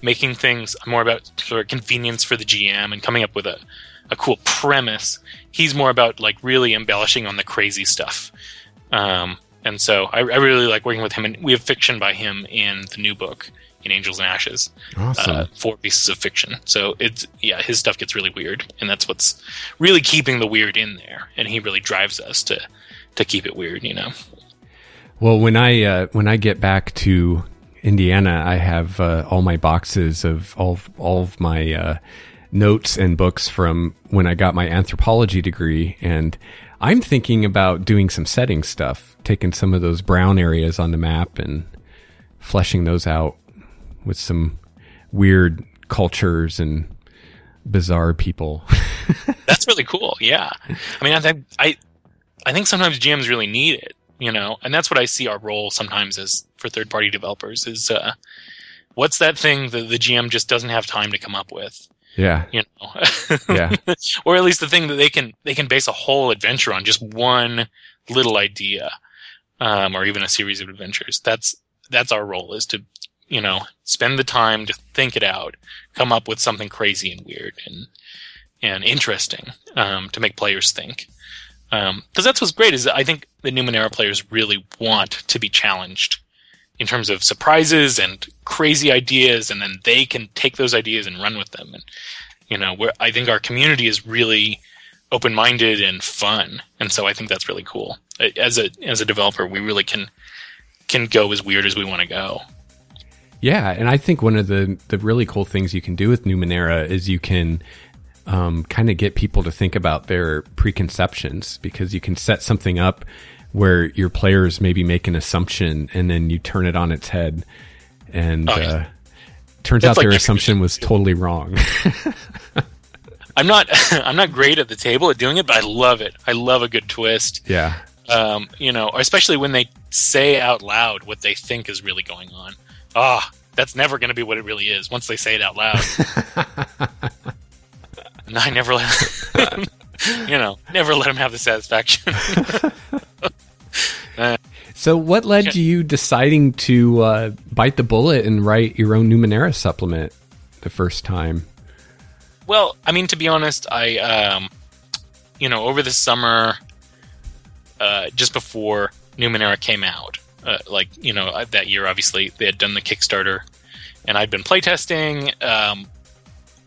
making things. I'm more about sort of convenience for the GM and coming up with a, a cool premise. He's more about like really embellishing on the crazy stuff. Um, and so I, I really like working with him, and we have fiction by him in the new book in Angels and Ashes awesome. uh, four pieces of fiction. So it's yeah, his stuff gets really weird, and that's what's really keeping the weird in there. And he really drives us to to keep it weird, you know. Well, when I uh, when I get back to Indiana, I have uh, all my boxes of all of, all of my uh, notes and books from when I got my anthropology degree, and I'm thinking about doing some setting stuff, taking some of those brown areas on the map and fleshing those out with some weird cultures and bizarre people. [LAUGHS] That's really cool. Yeah, I mean, I think I I think sometimes GMs really need it, you know, and that's what I see our role sometimes as for third party developers is uh, what's that thing that the GM just doesn't have time to come up with, yeah, you know. [LAUGHS] yeah, [LAUGHS] or at least the thing that they can they can base a whole adventure on just one little idea um, or even a series of adventures that's that's our role is to you know spend the time to think it out come up with something crazy and weird and and interesting um, to make players think. Because that's what's great is i think the numenera players really want to be challenged in terms of surprises and crazy ideas and then they can take those ideas and run with them. And you know where i think our community is really open-minded and fun. And so i think that's really cool. As a as a developer we really can can go as weird as we want to go Yeah, and I think one of the the really cool things you can do with Numenera is you can um, kind of get people to think about their preconceptions because you can set something up where your players maybe make an assumption and then you turn it on its head, and Oh, uh, turns out like their assumption was totally wrong. [LAUGHS] i'm not [LAUGHS] i'm not great at the table at doing it but i love it. I love a good twist. Yeah, um, you know, especially when they say out loud what they think is really going on. Ah, that's never going to be what it really is once they say it out loud. [LAUGHS] and I never let, [LAUGHS] you know, never let them have the satisfaction. [LAUGHS] So, what led to you deciding to uh, bite the bullet and write your own Numenera supplement? the first time? Well, I mean, to be honest, I, um, you know, over the summer, uh, just before Numenera came out, uh, like you know that year, obviously they had done the Kickstarter, and I'd been playtesting. Um,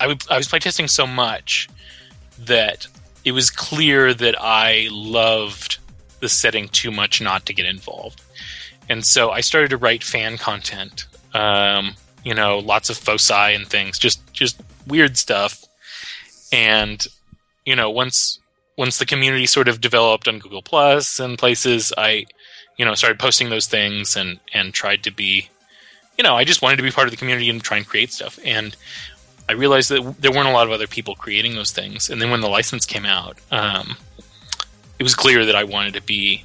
I, w- I was playtesting so much that it was clear that I loved the setting too much not to get involved, and so I started to write fan content. Um, you know, lots of foci and things, just just weird stuff. And you know, once once the community sort of developed on Google Plus and places, I you know started posting those things and and tried to be, you know, I just wanted to be part of the community and try and create stuff. And I realized that there weren't a lot of other people creating those things. And then when the license came out, um, it was clear that I wanted to be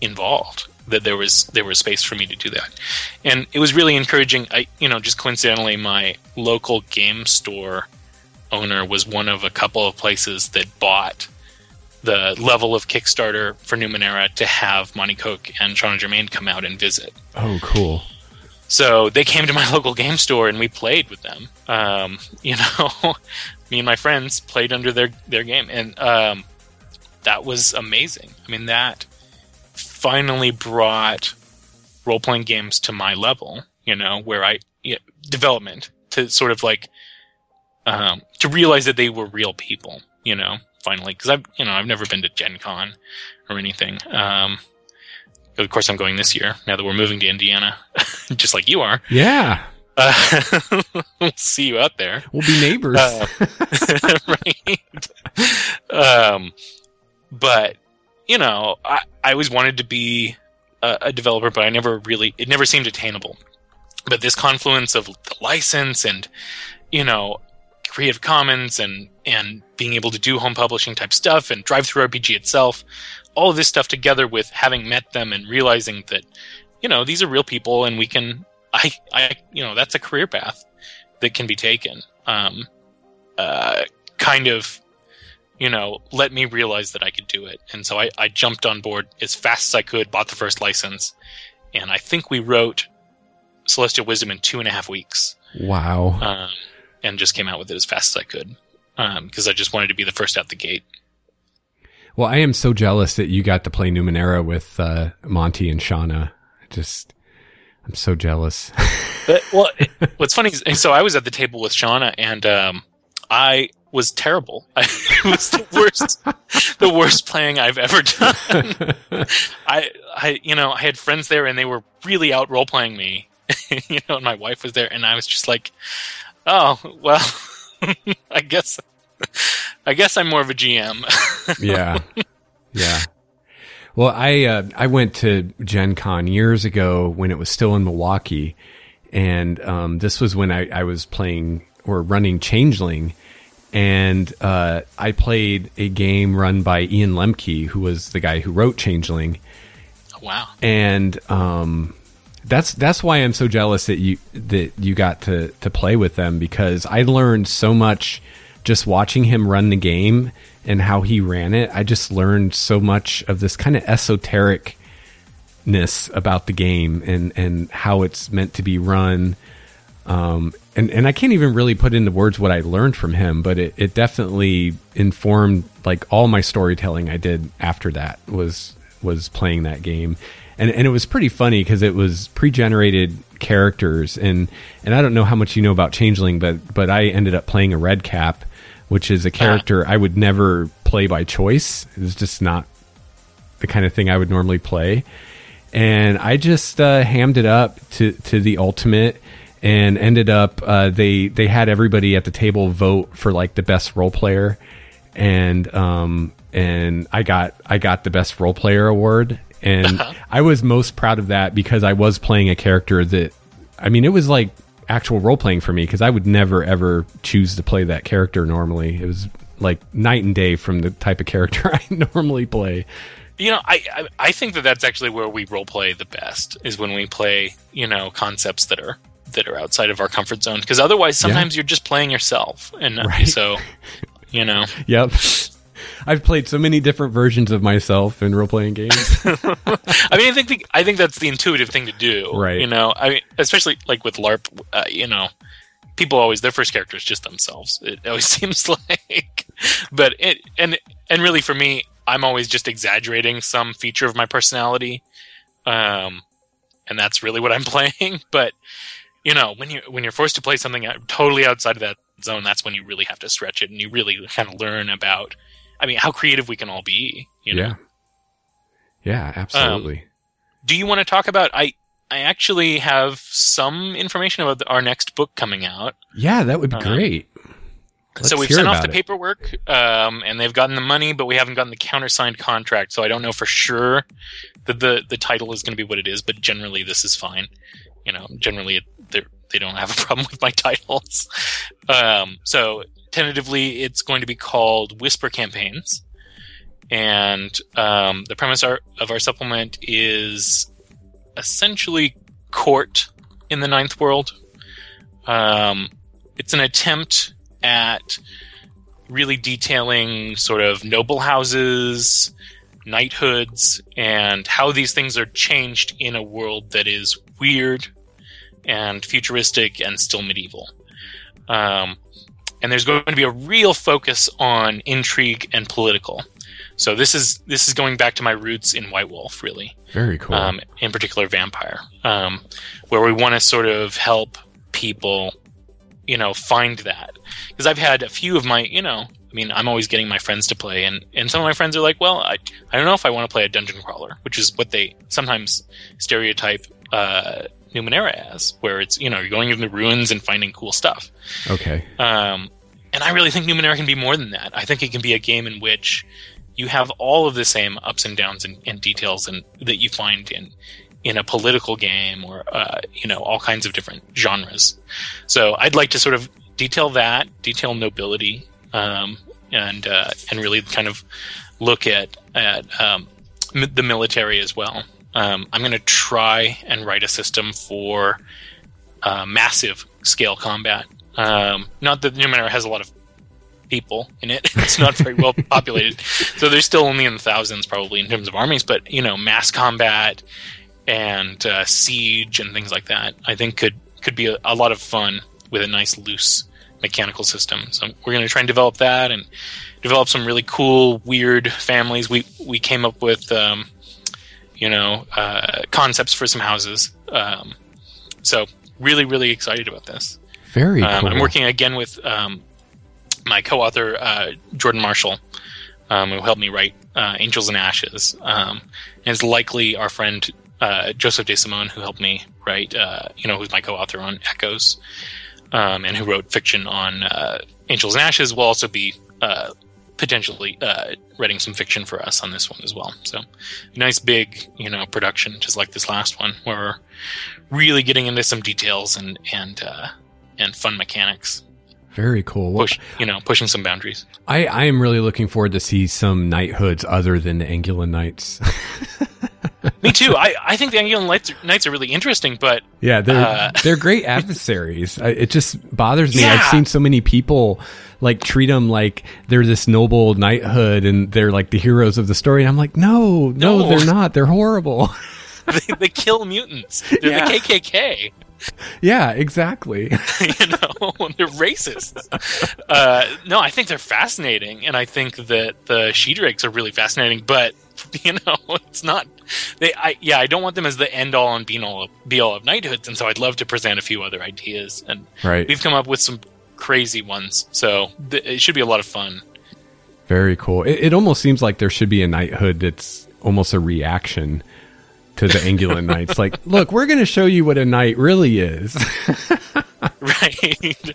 involved that there was there was space for me to do that, and it was really encouraging. I you know just coincidentally, my local game store owner was one of a couple of places that bought the level of Kickstarter for Numenera to have Monte Cook and Shanna Germain come out and visit. Oh, cool! So they came to my [LAUGHS] local game store and we played with them. Um, you know, [LAUGHS] me and my friends played under their their game, and um, that was amazing. I mean that finally brought role playing games to my level, you know, where I yeah, development to sort of like um, to realize that they were real people, you know, finally because I've you know I've never been to Gen Con or anything. Um, of course, I'm going this year now that we're moving to Indiana, [LAUGHS] just like you are. Yeah. Uh, [LAUGHS] we'll see you out there. We'll be neighbors. Uh, [LAUGHS] right. Um, but you know, I, I always wanted to be a, a, developer, but I never really, it never seemed attainable. But this confluence of the license and, you know, Creative Commons and, and being able to do home publishing type stuff and DriveThruRPG itself, all of this stuff together with having met them and realizing that, you know, these are real people and we can, I, I, you know, that's a career path that can be taken. Um, uh, kind of you know, let me realize that I could do it. And so I, I jumped on board as fast as I could, bought the first license, and I think we wrote Celestial Wisdom in two and a half weeks. Wow. Um, and just came out with it as fast as I could because um, I just wanted to be the first out the gate. Well, I am so jealous that you got to play Numenera with uh, Monte and Shanna. Just, I'm so jealous. [LAUGHS] but, well, what's funny is, so I was at the table with Shanna, and um, I was terrible. I, [LAUGHS] it was the worst, the worst playing I've ever done. [LAUGHS] I, I, you know, I had friends there and they were really out role playing me. you know, and my wife was there, and I was just like, oh well, [LAUGHS] I guess, I guess I'm more of a GM. [LAUGHS] yeah, yeah. Well, I uh, I went to Gen Con years ago when it was still in Milwaukee, and um, this was when I, I was playing or running Changeling and uh, I played a game run by Ian Lemke, who was the guy who wrote Changeling. Oh, wow! And um, that's that's why I'm so jealous that you that you got to to play with them because I learned so much just watching him run the game and how he ran it. I just learned so much of this kind of esotericness about the game and and how it's meant to be run. Um, and and I can't even really put into words what I learned from him, but it, it definitely informed like all my storytelling I did after that was was playing that game. And and it was pretty funny because it was pre-generated characters and and I don't know how much you know about Changeling, but but I ended up playing a red cap, which is a character uh-huh. I would never play by choice. It's just not the kind of thing I would normally play. And I just uh, hammed it up to to the ultimate and ended up uh, they they had everybody at the table vote for like the best role player, and um and I got I got the best role player award, and uh-huh. [LAUGHS] I was most proud of that because I was playing a character that I mean it was like actual role playing for me because I would never ever choose to play that character normally. It was like night and day from the type of character [LAUGHS] I normally play. You know, I, I, I think that that's actually where we role play the best is when we play you know concepts that are that are outside of our comfort zone because otherwise sometimes yeah. you're just playing yourself and uh, right. so you know [LAUGHS] yep I've played so many different versions of myself in role playing games. [LAUGHS] [LAUGHS] I mean, I think the, I think that's the intuitive thing to do, right? You know, I mean, especially like with LARP, uh, you know, people always their first character is just themselves. It always [LAUGHS] seems like, but it and and really for me, I'm always just exaggerating some feature of my personality, um, and that's really what I'm playing. But you know, when you when you're forced to play something totally outside of that zone, that's when you really have to stretch it and you really kind of learn about. I mean, how creative we can all be. You know? Yeah. Yeah, absolutely. Um, do you want to talk about? I I actually have some information about the, our next book coming out. Yeah, that would be Um, great. Let's so we've sent off the it. paperwork, um, and they've gotten the money, but we haven't gotten the countersigned contract. So I don't know for sure that the the title is going to be what it is. But generally, this is fine. You know, generally they they don't have a [LAUGHS] problem with my titles. Um, so tentatively, it's going to be called Whisper Campaigns, and um, the premise our, of our supplement is essentially court in the ninth world. Um, it's an attempt at really detailing sort of noble houses, knighthoods, and how these things are changed in a world that is weird and futuristic and still medieval. Um, and there's going to be a real focus on intrigue and political. So this is this is going back to my roots in White Wolf, really Very cool. um, in particular vampire, um, where we want to sort of help people, you know, find that. Because I've had a few of my, you know, I mean, I'm always getting my friends to play, and, and some of my friends are like, well, I, I don't know if I want to play a dungeon crawler, which is what they sometimes stereotype uh, Numenera as, where it's, you know, you're going into the ruins and finding cool stuff. okay. Um, and I really think Numenera can be more than that. I think it can be a game in which you have all of the same ups and downs and, and details and that you find in in a political game or uh, you know all kinds of different genres. So I'd like to sort of detail that, detail nobility, um, and uh, and really kind of look at at um, m- the military as well. Um, I'm going to try and write a system for uh, massive scale combat. Um, not that Numenera has a lot of people in it; [LAUGHS] it's not very well populated, so they're still only in the thousands, probably in terms of armies. But you know, mass combat and uh, siege and things like that, I think could could be a, a lot of fun with a nice loose mechanical system. So we're going to try and develop that and develop some really cool, weird families. We we came up with, um, you know, uh, concepts for some houses. Um, so really, really excited about this. Very Um, cool. I'm working again with um, my co-author uh, Jordan Marshall, um, who helped me write uh, Angels and Ashes, um, and it's likely our friend uh, Joseph De Simone who helped me write, uh, you know, who's my co-author on Echoes, um, and who wrote fiction on uh, Angels and Ashes, will also be uh, potentially uh, writing some fiction for us on this one as well. So, nice big, you know, production, just like this last one, where we're really getting into some details and and uh, and fun mechanics. Very cool. Push, you know, pushing some boundaries. I, I am really looking forward to see some knighthoods other than the Angulan Knights. [LAUGHS] Me too. I, I think the Angulan Knights, Knights are really interesting, but yeah, they're Uh, [LAUGHS] they're great adversaries. I, it just bothers me. Yeah. I've seen so many people like treat them like they're this noble knighthood and they're like the heroes of the story. And I'm like, no, no, No. they're not. They're horrible. [LAUGHS] they, they kill mutants. They're Yeah. the KKK. Yeah, exactly. [LAUGHS] you know, they're racist. Uh, no, I think they're fascinating, and I think that the xi-drakes are really fascinating. But [LAUGHS] you know, it's not. They, I yeah, I don't want them as the end all and be all of, be all of knighthoods, and so I'd love to present a few other ideas, and right. we've come up with some crazy ones. So th- it should be a lot of fun. Very cool. It, it almost seems like there should be a knighthood that's almost a reaction to the Angulan Knights. Like, look, we're going to show you what a knight really is. right [LAUGHS]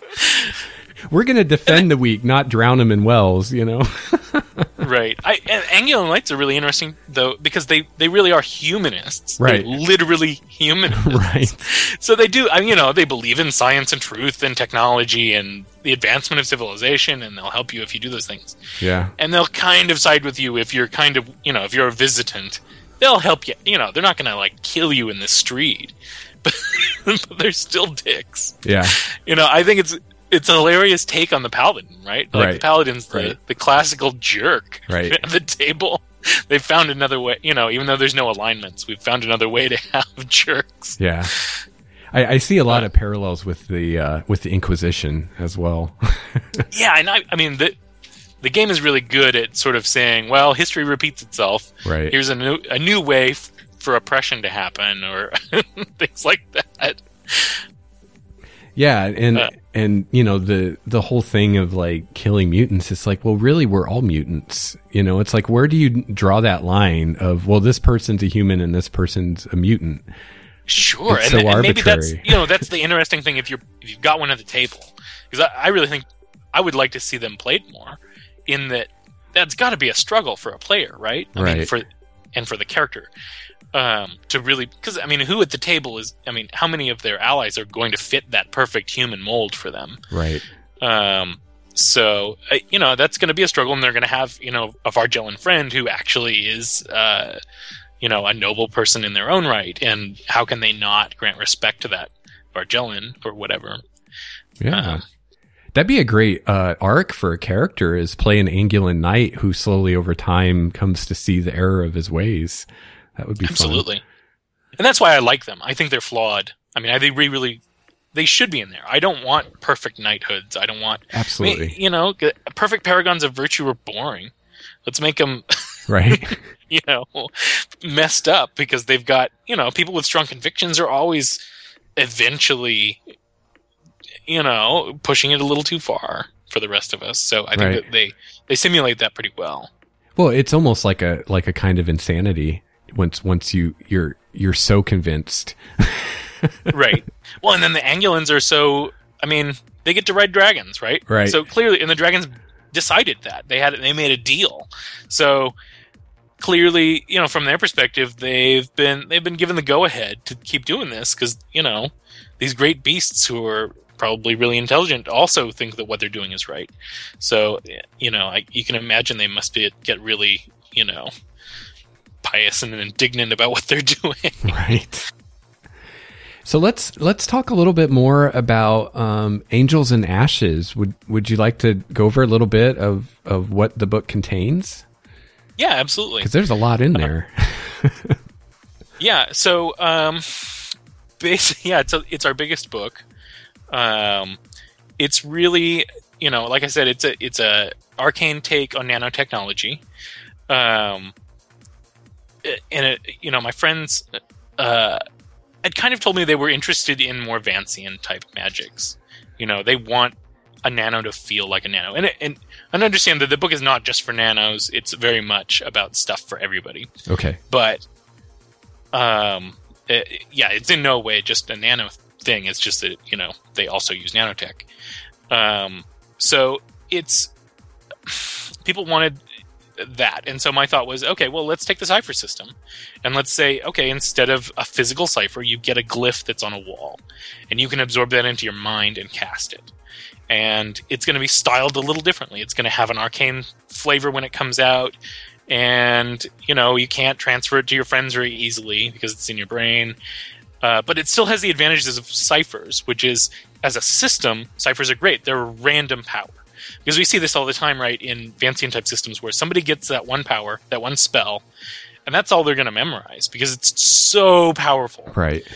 [LAUGHS] we're going to defend the weak, not drown them in wells, you know? [LAUGHS] right I, and Angulan Knights are really interesting though because they they really are humanists Right. They're literally humanists right. so they do I mean, you know they believe in science and truth and technology and the advancement of civilization and they'll help you if you do those things Yeah. and they'll kind of side with you if you're kind of you know if you're a visitant they'll help you you know they're not gonna like kill you in the street but, [LAUGHS] but they're still dicks Yeah. you know, I think it's it's a hilarious take on the paladin, right? Like Right. the paladin's the, Right. the classical jerk [LAUGHS] Right. at the table. They found another way, you know, even though there's no alignments, we've found another way to [LAUGHS] have jerks. Yeah. I, I see a lot of parallels with the uh, with the Inquisition as well. yeah, and I, I mean the the game is really good at sort of saying, well, history repeats itself. Right. Here's a new a new way f- for oppression to happen, or [LAUGHS] things like that. Yeah, and Uh. and you know the the whole thing of like killing mutants. It's like, well, really, we're all mutants. You know, it's like, where do you draw that line of, well, this person's a human and this person's a mutant? Sure, It's and, so and maybe that's arbitrary. you know that's the interesting thing if you're if you've got one at the table because I, I really think I would like to see them played more in that that's got to be a struggle for a player, right? I mean, for and for the character um, to really because I mean, who at the table is? I mean, how many of their allies are going to fit that perfect human mold for them? Right. Um, so uh, you know that's going to be a struggle, and they're going to have you know a Varjellen friend who actually is uh, you know a noble person in their own right, and how can they not grant respect to that Varjellen or whatever? Yeah. Um, That'd be a great uh, arc for a character is play an Angulan knight who slowly over time comes to see the error of his ways. That would be fun. Absolutely, and that's why I like them. I think they're flawed. I mean, I think they really they should be in there. I don't want perfect knighthoods. I don't want I mean, Absolutely. you know perfect paragons of virtue are boring. Let's make them [LAUGHS] right. you know, messed up because they've got, you know, people with strong convictions are always eventually, you know, pushing it a little too far for the rest of us. So I think Right. that they they simulate that pretty well. Well, it's almost like a like a kind of insanity once once you you're you're so convinced. [LAUGHS] right. Well, and then the Angulans are so. I mean, they get to ride dragons, right? Right. So clearly, and the dragons decided that they had they made a deal. So clearly, you know, from their perspective, they've been they've been given the go ahead to keep doing this because you know these great beasts who are probably really intelligent also think that what they're doing is right. So you know, I, you can imagine they must be get really you know pious and indignant about what they're [LAUGHS] doing. right. So let's let's talk a little bit more about um, Angels and Ashes. Would would you like to go over a little bit of of what the book contains? yeah, absolutely. Because there's a lot in there. [LAUGHS] Yeah. So, um, basically, yeah, it's a, it's our biggest book. Um, it's really, you know, like I said, it's a it's a arcane take on nanotechnology. Um, and it, you know, my friends, uh, had kind of told me they were interested in more Vancian type magics. You know, they want a nano to feel like a nano, and and and understand that the book is not just for nanos. It's very much about stuff for everybody okay. but um it- yeah it's in no way just a nano thing. It's just that you know they also use nanotech. Um so it's [SIGHS] people wanted that. And so my thought was okay well let's take the cypher system and let's say okay instead of a physical cypher you get a glyph that's on a wall and you can absorb that into your mind and cast it. And it's going to be styled a little differently. It's going to have an arcane flavor when it comes out. And you know you can't transfer it to your friends very easily because it's in your brain uh, but it still has the advantages of cyphers which is as a system cyphers are great. They're a random power. Because we see this all the time right in Vancian type systems where somebody gets that one power that one spell and that's all they're going to memorize because it's so powerful. Right.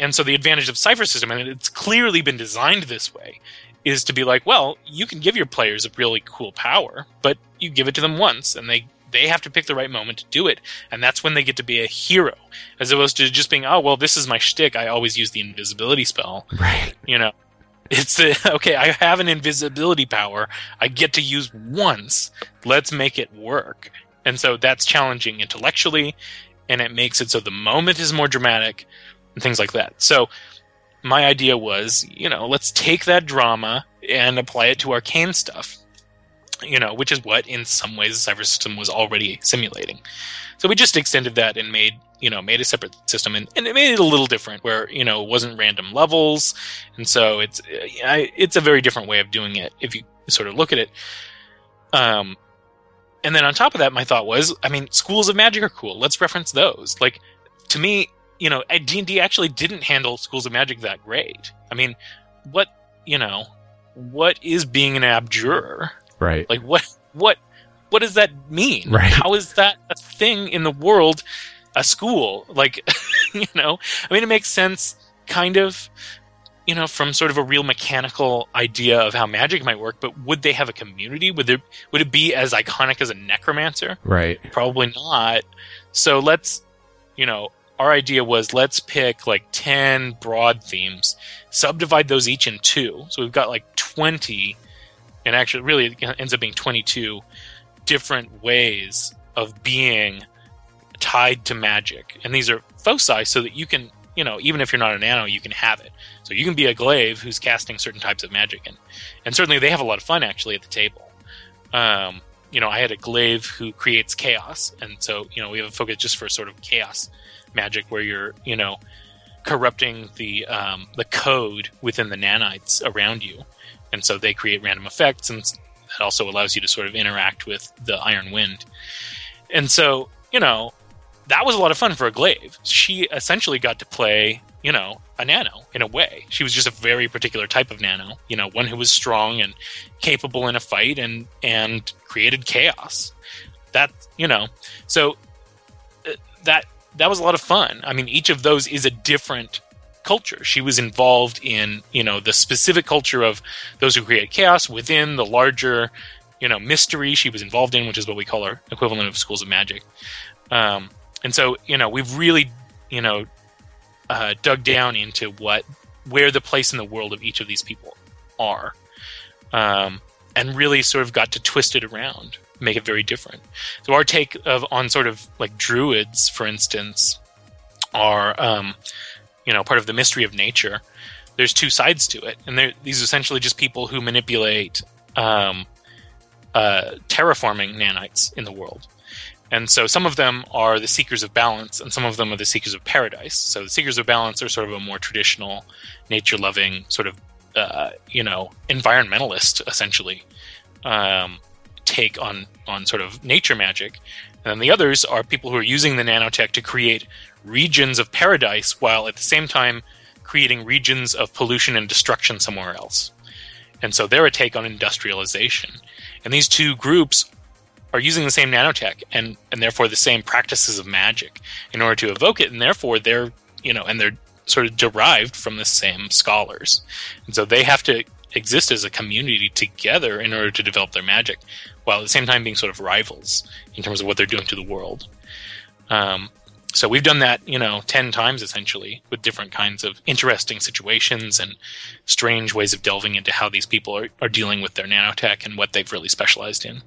and so the advantage of Cypher System, and it's clearly been designed this way, is to be like, well, you can give your players a really cool power, but you give it to them once, and they they have to pick the right moment to do it, and that's when they get to be a hero, as opposed to just being, oh, well, this is my shtick. I always use the invisibility spell. Right. You know, it's the [LAUGHS] okay. I have an invisibility power. I get to use once. Let's make it work. And so that's challenging intellectually, and it makes it so the moment is more dramatic and things like that. So my idea was, you know, let's take that drama and apply it to arcane stuff. You know, which is what in some ways the Cypher system was already simulating. So we just extended that and made, you know, made a separate system and, and it made it a little different where, you know, it wasn't random levels. And so it's it's a very different way of doing it if you sort of look at it. Um and then on top of that, my thought was, I mean, schools of magic are cool. Let's reference those. Like, to me, you know, D and D actually didn't handle schools of magic that great. I mean, what you know, what is being an abjurer? Right. Like, what what what does that mean? Right. How is that a thing in the world? A school, like, [LAUGHS] you know, I mean, it makes sense kind of you know from sort of a real mechanical idea of how magic might work but would they have a community would there would it be as iconic as a necromancer Right. probably not so let's you know our idea was let's pick like 10 broad themes subdivide those each in two so we've got like 20 and actually really ends up being 22 different ways of being tied to magic. And these are foci so that you can you know even if you're not a nano you can have it. So you can be a glaive who's casting certain types of magic and and certainly they have a lot of fun actually at the table. Um, you know i had a glaive who creates chaos and so you know we have a focus just for sort of chaos magic where you're you know corrupting the um, the code within the nanites around you and so they create random effects and that also allows you to sort of interact with the iron wind. And so you know that was a lot of fun for a glaive. She essentially got to play you know a nano in a way. She was just a very particular type of nano you know one who was strong and capable in a fight and and created chaos. That you know so uh, that that was a lot of fun. I mean each of those is a different culture. She was involved in you know the specific culture of those who create chaos within the larger you know mystery she was involved in which is what we call our equivalent of schools of magic. Um, and so you know we've really you know uh, dug down into what where the place in the world of each of these people are um, and really sort of got to twist it around make it very different. So our take of on sort of like druids for instance are um, you know part of the mystery of nature there's two sides to it. And these are essentially just people who manipulate um, uh, terraforming nanites in the world. And so some of them are the seekers of balance, and some of them are the seekers of paradise. So the seekers of balance are sort of a more traditional, nature loving, sort of, uh, you know, environmentalist, essentially, um, take on, on sort of nature magic. And then the others are people who are using the nanotech to create regions of paradise while at the same time creating regions of pollution and destruction somewhere else. And so they're a take on industrialization. And these two groups are using the same nanotech and and therefore the same practices of magic in order to evoke it and therefore they're you know and they're sort of derived from the same scholars and so they have to exist as a community together in order to develop their magic while at the same time being sort of rivals in terms of what they're doing to the world. Um, so we've done that you know 10 times essentially with different kinds of interesting situations and strange ways of delving into how these people are, are dealing with their nanotech and what they've really specialized in.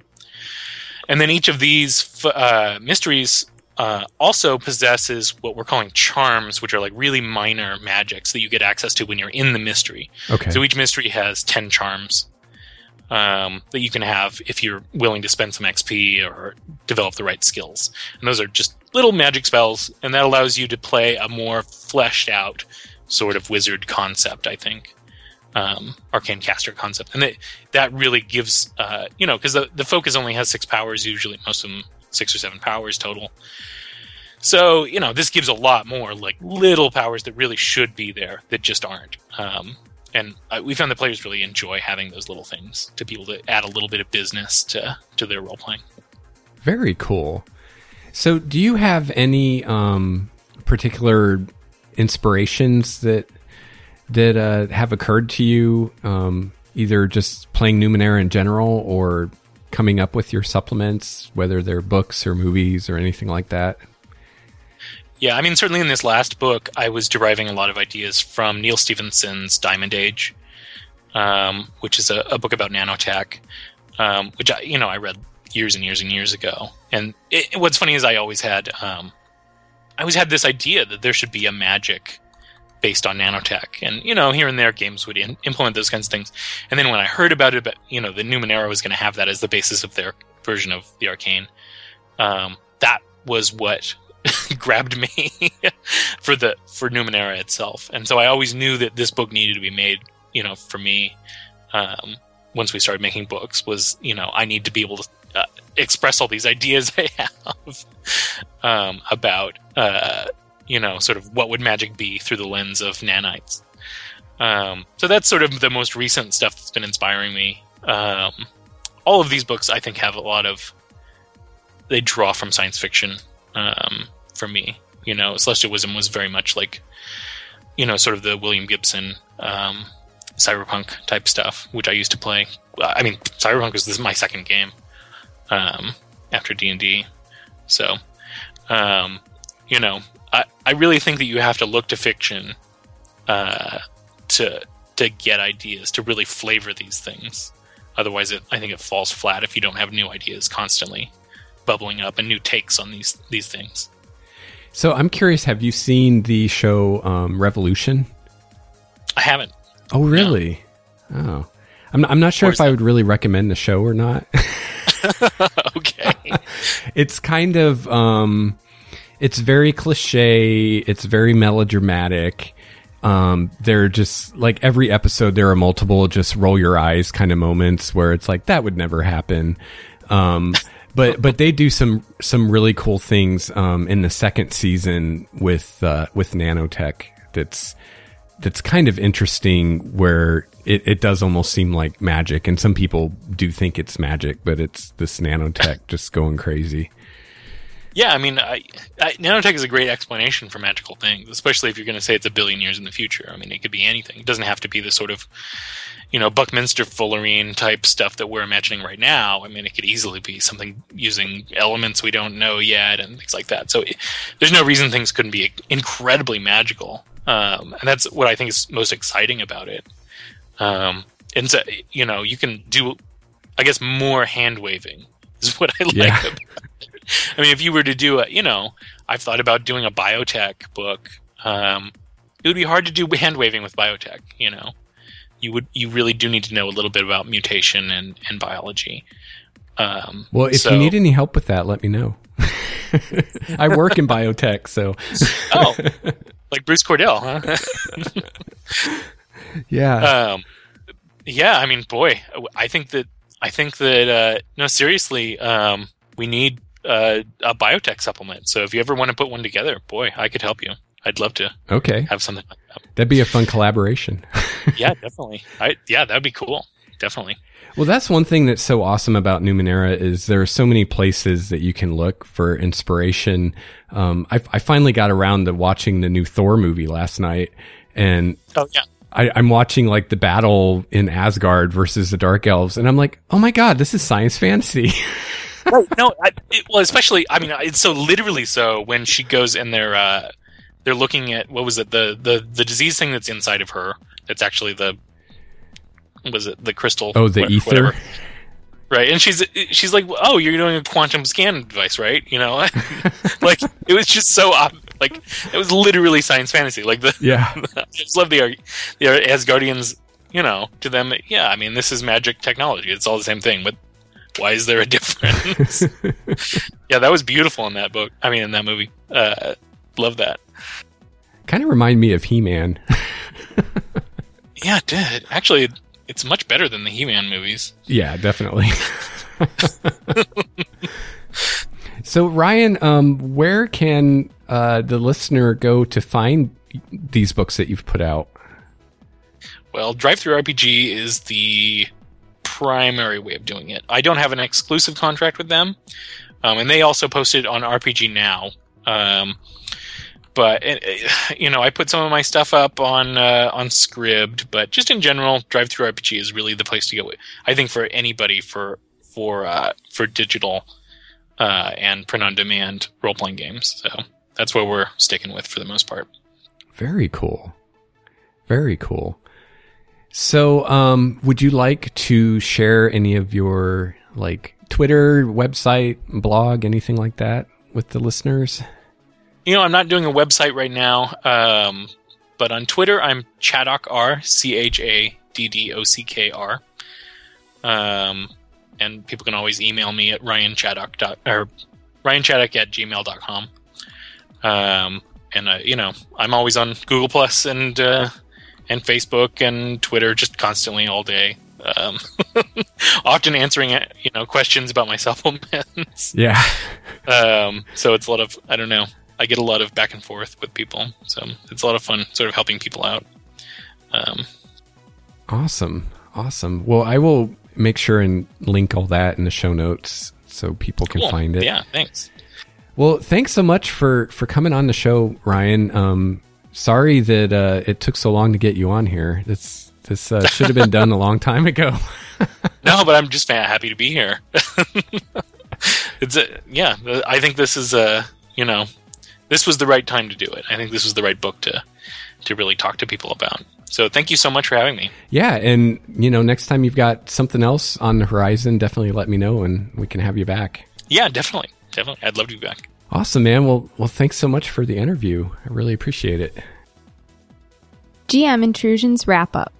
And then each of these uh, mysteries uh, also possesses what we're calling charms, which are like really minor magics that you get access to when you're in the mystery. Okay. So each mystery has 10 charms um, that you can have if you're willing to spend some XP or develop the right skills. And those are just little magic spells, and that allows you to play a more fleshed out sort of wizard concept, I think um, arcane caster concept, and that that really gives uh, you know because the the focus only has six powers usually, most of them six or seven powers total. So you know this gives a lot more like little powers that really should be there that just aren't. Um, and we found that players really enjoy having those little things to be able to add a little bit of business to to their role playing. Very cool. So, do you have any um, particular inspirations that that uh, have occurred to you, um, either just playing Numenera in general or coming up with your supplements, whether they're books or movies or anything like that? Yeah, I mean, certainly in this last book, I was deriving a lot of ideas from Neal Stephenson's Diamond Age, um, which is a, a, book about nanotech, um, which I, you know, I read years and years and years ago. And it, what's funny is I always had, um, I always had this idea that there should be a magic based on nanotech, and you know, here and there, games would in, implement those kinds of things. And then when I heard about it, but you know, the Numenera was going to have that as the basis of their version of the arcane. Um, that was what [LAUGHS] grabbed me [LAUGHS] for the for Numenera itself, and so I always knew that this book needed to be made. You know, for me, um, once we started making books, was you know I need to be able to uh, express all these [LAUGHS] ideas I have um, about uh, you know sort of what would magic be through the lens of nanites. Um, so that's sort of the most recent stuff that's been inspiring me. Um, all of these books, I think, have a lot of they draw from science fiction um, for me. You know, Celestial Wisdom was very much like you know, sort of the William Gibson um, cyberpunk type stuff, which I used to play. I mean, cyberpunk was this is my second game um, after D and D, so um, you know, I I really think that you have to look to fiction uh, to to get ideas to really flavor these things. Otherwise, it, I think it falls flat if you don't have new ideas constantly bubbling up and new takes on these these things. So I'm curious. Have you seen the show um, Revolution? I haven't. Oh, really? No. Oh, I'm not, I'm not sure if I would really recommend the show or not. [LAUGHS] okay. [LAUGHS] it's kind of um, it's very cliche. It's very melodramatic. Um, they're just like every episode, there are multiple just roll your eyes kind of moments where it's like that would never happen. Um, but but they do some some really cool things um, in the second season with uh, with nanotech. That's that's kind of interesting where it, it does almost seem like magic and some people do think it's magic but it's this nanotech just going crazy yeah, I mean, I, I, nanotech is a great explanation for magical things, especially if you're going to say it's a billion years in the future. I mean, it could be anything. It doesn't have to be the sort of, you know, Buckminster Fullerene type stuff that we're imagining right now. I mean, it could easily be something using elements we don't know yet and things like that. So it, there's no reason things couldn't be incredibly magical. Um, and that's what I think is most exciting about it. Um, and so, you know, you can do, I guess, more hand waving is [LAUGHS] what I like yeah. about it. I mean, if you were to do a, you know, I've thought about doing a biotech book. Um, it would be hard to do hand waving with biotech. You know, you would you really do need to know a little bit about mutation and and biology. Um, well, if so, you need any help with that, let me know. [LAUGHS] I work in biotech, so oh, like Bruce Cordell, huh? [LAUGHS] yeah. Um, yeah. I mean, boy, I think that I think that uh, no, seriously, um, we need uh, a biotech supplement. So if you ever want to put one together, boy, I could help you. I'd love to. Okay. Have something like that. That'd be a fun collaboration. [LAUGHS] yeah, definitely. I yeah, that'd be cool. Definitely. Well, that's one thing that's so awesome about Numenera is there are so many places that you can look for inspiration. Um, I, I finally got around to watching the new Thor movie last night, and oh yeah, I, am watching like the battle in Asgard versus the Dark Elves, and I'm like, oh my god, this is science fantasy. [LAUGHS] right. No, I, it, well, especially I mean, it's so literally so when she goes and they're uh, they're looking at what was it the the the disease thing that's inside of her. That's actually the was it the crystal? Oh, the ether. Whatever. Right, and she's she's like, "Oh, you're doing a quantum scan device, right?" You know, [LAUGHS] like it was just so like it was literally science fantasy. Like the yeah, [LAUGHS] I just love the the Asgardians. You know, to them, yeah. I mean, this is magic technology. It's all the same thing, but why is there a difference? [LAUGHS] yeah, that was beautiful in that book. I mean, in that movie. Uh, love that. Kind of remind me of He Man. [LAUGHS] yeah, it did. Actually, it's much better than the He Man movies. Yeah, definitely. [LAUGHS] so, Ryan, um, where can uh, the listener go to find these books that you've put out? Well, DriveThruRPG is the primary way of doing it. I don't have an exclusive contract with them, um, and they also posted on RPGNow. Um, but you know, I put some of my stuff up on uh, on Scribd, but just in general, DriveThruRPG is really the place to go. I think for anybody for for uh, for digital uh, and print on demand role playing games. So that's what we're sticking with for the most part. Very cool. Very cool. So, um, would you like to share any of your like Twitter, website, blog, anything like that with the listeners? You know, I'm not doing a website right now, um, but on Twitter, I'm Chaddock R, C H A D D O C K R. Um, and people can always email me at ryanchaddock or ryanchaddock at gmail.com. Um, and, uh, you know, I'm always on Google Plus and, uh, and Facebook and Twitter just constantly all day. Um, [LAUGHS] often answering you know questions about my [LAUGHS] supplements. Yeah. um, so it's a lot of I don't know. I get a lot of back and forth with people, so it's a lot of fun, sort of helping people out. Um, awesome, awesome. Well, I will make sure and link all that in the show notes so people can cool. find it. Yeah, thanks. Well, thanks so much for for coming on the show, Ryan. Um, sorry that uh, it took so long to get you on here. This this uh, should have been done a long time ago. [LAUGHS] no, but I'm just happy to be here. [LAUGHS] it's a, yeah. I think this is a you know this was the right time to do it. I think this was the right book to to really talk to people about. So thank you so much for having me. Yeah, and you know, next time you've got something else on the horizon, definitely let me know and we can have you back. Yeah, definitely. Definitely. I'd love to be back. Awesome, man. Well, well, thanks so much for the interview. I really appreciate it. GM Intrusions wrap up.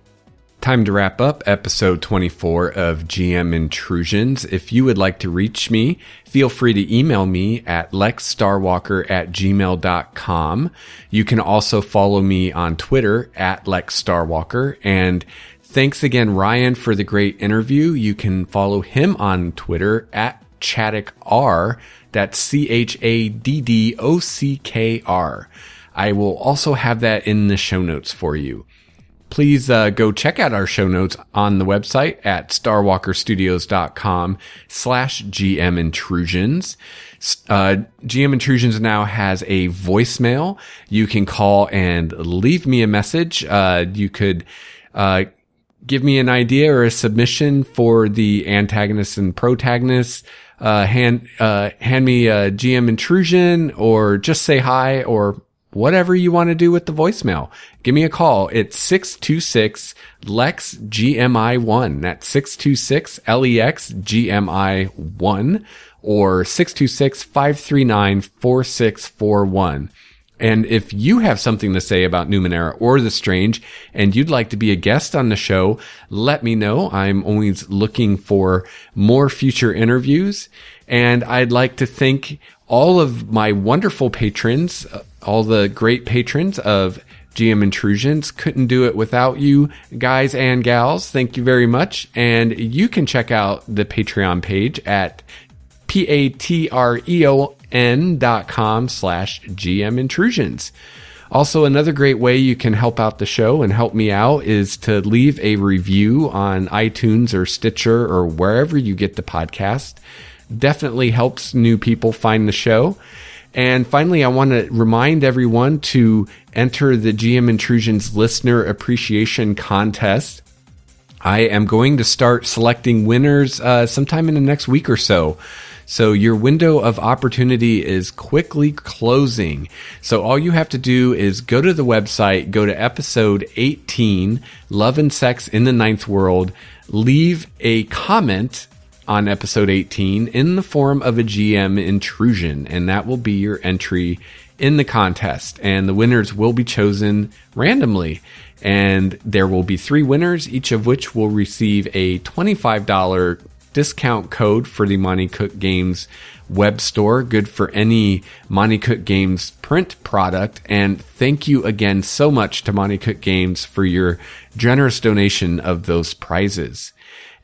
Time to wrap up episode 24 of GM Intrusions. If you would like to reach me, feel free to email me at lexstarwalker at gmail.com. You can also follow me on Twitter at lexstarwalker. And thanks again, Ryan, for the great interview. You can follow him on Twitter at Chaddock R. That's C H A D D O C K R. I will also have that in the show notes for you. Please uh, go check out our show notes on the website at starwalkerstudios.com slash gm intrusions. Uh, gm intrusions now has a voicemail. You can call and leave me a message. Uh, you could uh, give me an idea or a submission for the antagonists and protagonist uh, hand uh, hand me a gm intrusion or just say hi or whatever you want to do with the voicemail. Give me a call. It's 626 Lex GMI 1. That's 626 LEX GMI 1 or 626 539 4641. And if you have something to say about Numenera or The Strange and you'd like to be a guest on the show, let me know. I'm always looking for more future interviews. And I'd like to thank all of my wonderful patrons, uh, all the great patrons of GM Intrusions. Couldn't do it without you guys and gals. Thank you very much. And you can check out the Patreon page at p-a-t-r-e-o-n dot com slash GM Intrusions. Also, another great way you can help out the show and help me out is to leave a review on iTunes or Stitcher or wherever you get the podcast. Definitely helps new people find the show. And finally, I want to remind everyone to enter the GM Intrusions Listener Appreciation Contest. I am going to start selecting winners uh, sometime in the next week or so. So your window of opportunity is quickly closing. So all you have to do is go to the website, go to episode 18, Love and Sex in the Ninth World, leave a comment on episode 18 in the form of a GM intrusion, and that will be your entry in the contest. And the winners will be chosen randomly. And there will be three winners, each of which will receive a $25 discount code for the Monte Cook Games web store, good for any Monte Cook Games print product. And thank you again so much to Monte Cook Games for your generous donation of those prizes.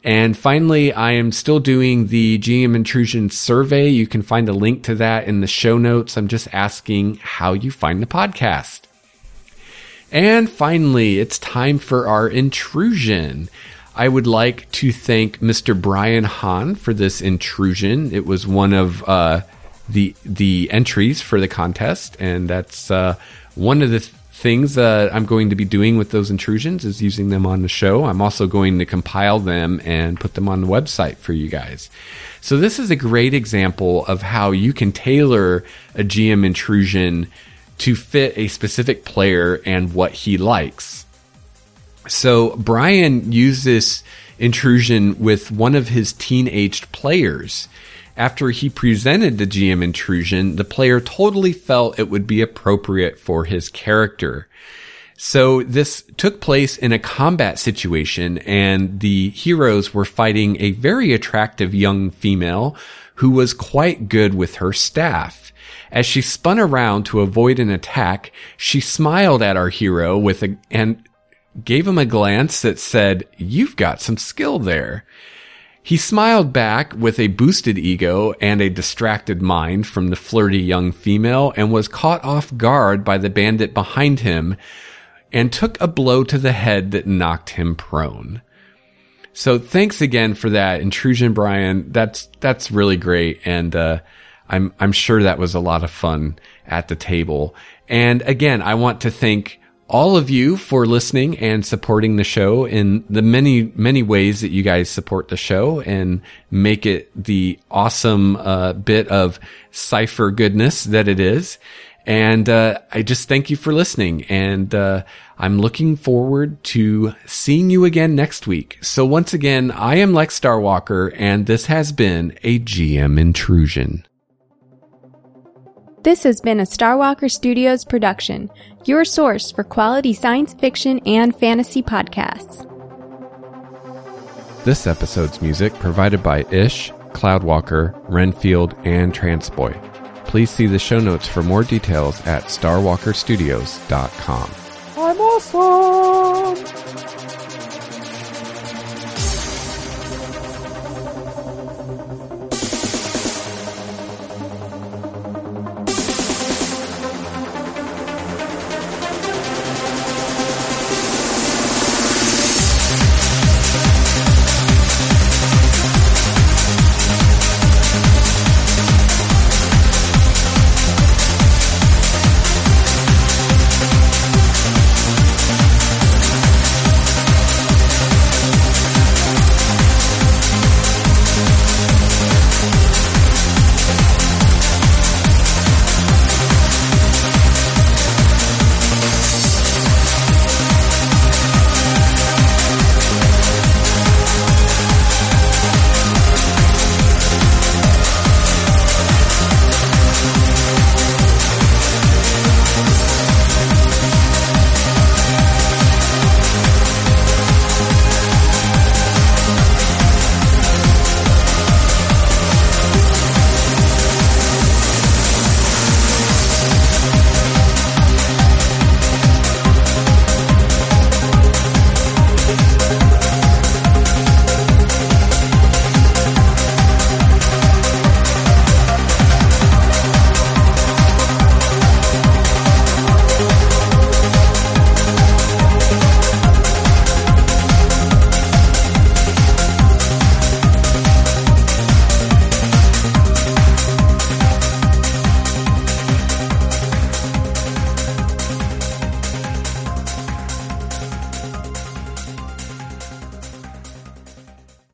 And finally, I am still doing the GM intrusion survey. You can find a link to that in the show notes. I'm just asking how you find the podcast. And finally, it's time for our intrusion. I would like to thank Mr. Brian Hahn for this intrusion. It was one of uh, the the entries for the contest, and that's uh, one of the things that I'm going to be doing with those intrusions is using them on the show. I'm also going to compile them and put them on the website for you guys. So this is a great example of how you can tailor a GM intrusion to fit a specific player and what he likes. So Brian used this intrusion with one of his teenaged players after he presented the GM intrusion, the player totally felt it would be appropriate for his character. So this took place in a combat situation and the heroes were fighting a very attractive young female who was quite good with her staff. As she spun around to avoid an attack, she smiled at our hero with a, and gave him a glance that said, you've got some skill there. He smiled back with a boosted ego and a distracted mind from the flirty young female and was caught off guard by the bandit behind him and took a blow to the head that knocked him prone. So thanks again for that intrusion, Brian. That's, that's really great. And, uh, I'm, I'm sure that was a lot of fun at the table. And again, I want to thank all of you for listening and supporting the show in the many, many ways that you guys support the show and make it the awesome uh, bit of cypher goodness that it is. And uh, I just thank you for listening. And uh, I'm looking forward to seeing you again next week. So once again, I am Lex Starwalker, and this has been a GM intrusion. This has been a Starwalker Studios production, your source for quality science fiction and fantasy podcasts. This episode's music provided by Ish, Cloudwalker, Renfield, and Transboy. Please see the show notes for more details at starwalkerstudios.com. I'm awesome!